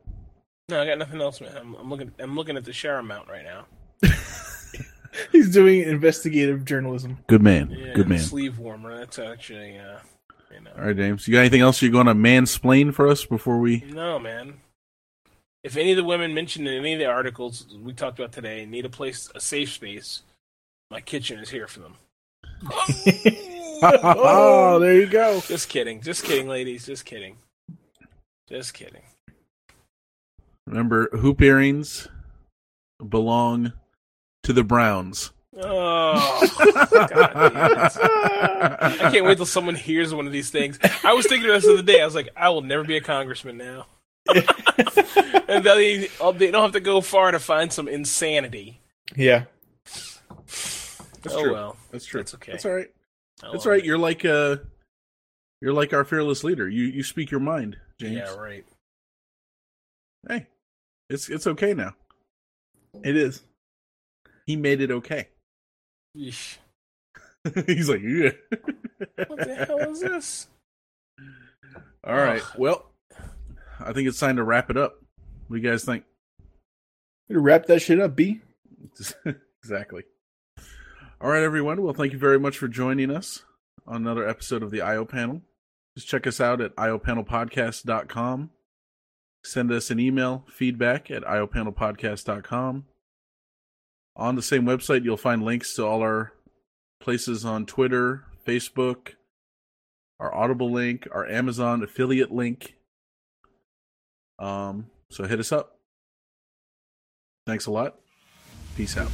No, I got nothing else, man. I'm, I'm looking. I'm looking at the share amount right now. *laughs* He's doing investigative journalism. Good man. Yeah, Good man. Sleeve warmer. That's actually, uh, you know. All right, James. You got anything else you're going to mansplain for us before we? No, man. If any of the women mentioned in any of the articles we talked about today need a place, a safe space, my kitchen is here for them. *laughs* oh, there you go. Just kidding. Just kidding, ladies. Just kidding. Just kidding. Remember, hoop earrings belong to the Browns. Oh, God. I can't wait till someone hears one of these things. I was thinking this of the other day. I was like, I will never be a congressman now. *laughs* and they, they don't have to go far to find some insanity. Yeah. That's oh true. well, That's true. That's okay. That's all right. That's well. all right. You're like uh you're like our fearless leader. You you speak your mind, James. Yeah, right. Hey, it's it's okay now. It is. He made it okay. Yeesh. *laughs* He's like, yeah. What the hell is this? All right. Ugh. Well, I think it's time to wrap it up. What do you guys think? Gonna wrap that shit up, B. *laughs* exactly. All right, everyone. Well, thank you very much for joining us on another episode of the IO panel. Just check us out at iopanelpodcast.com. Send us an email, feedback at iopanelpodcast.com. On the same website, you'll find links to all our places on Twitter, Facebook, our Audible link, our Amazon affiliate link. Um, so hit us up. Thanks a lot. Peace out.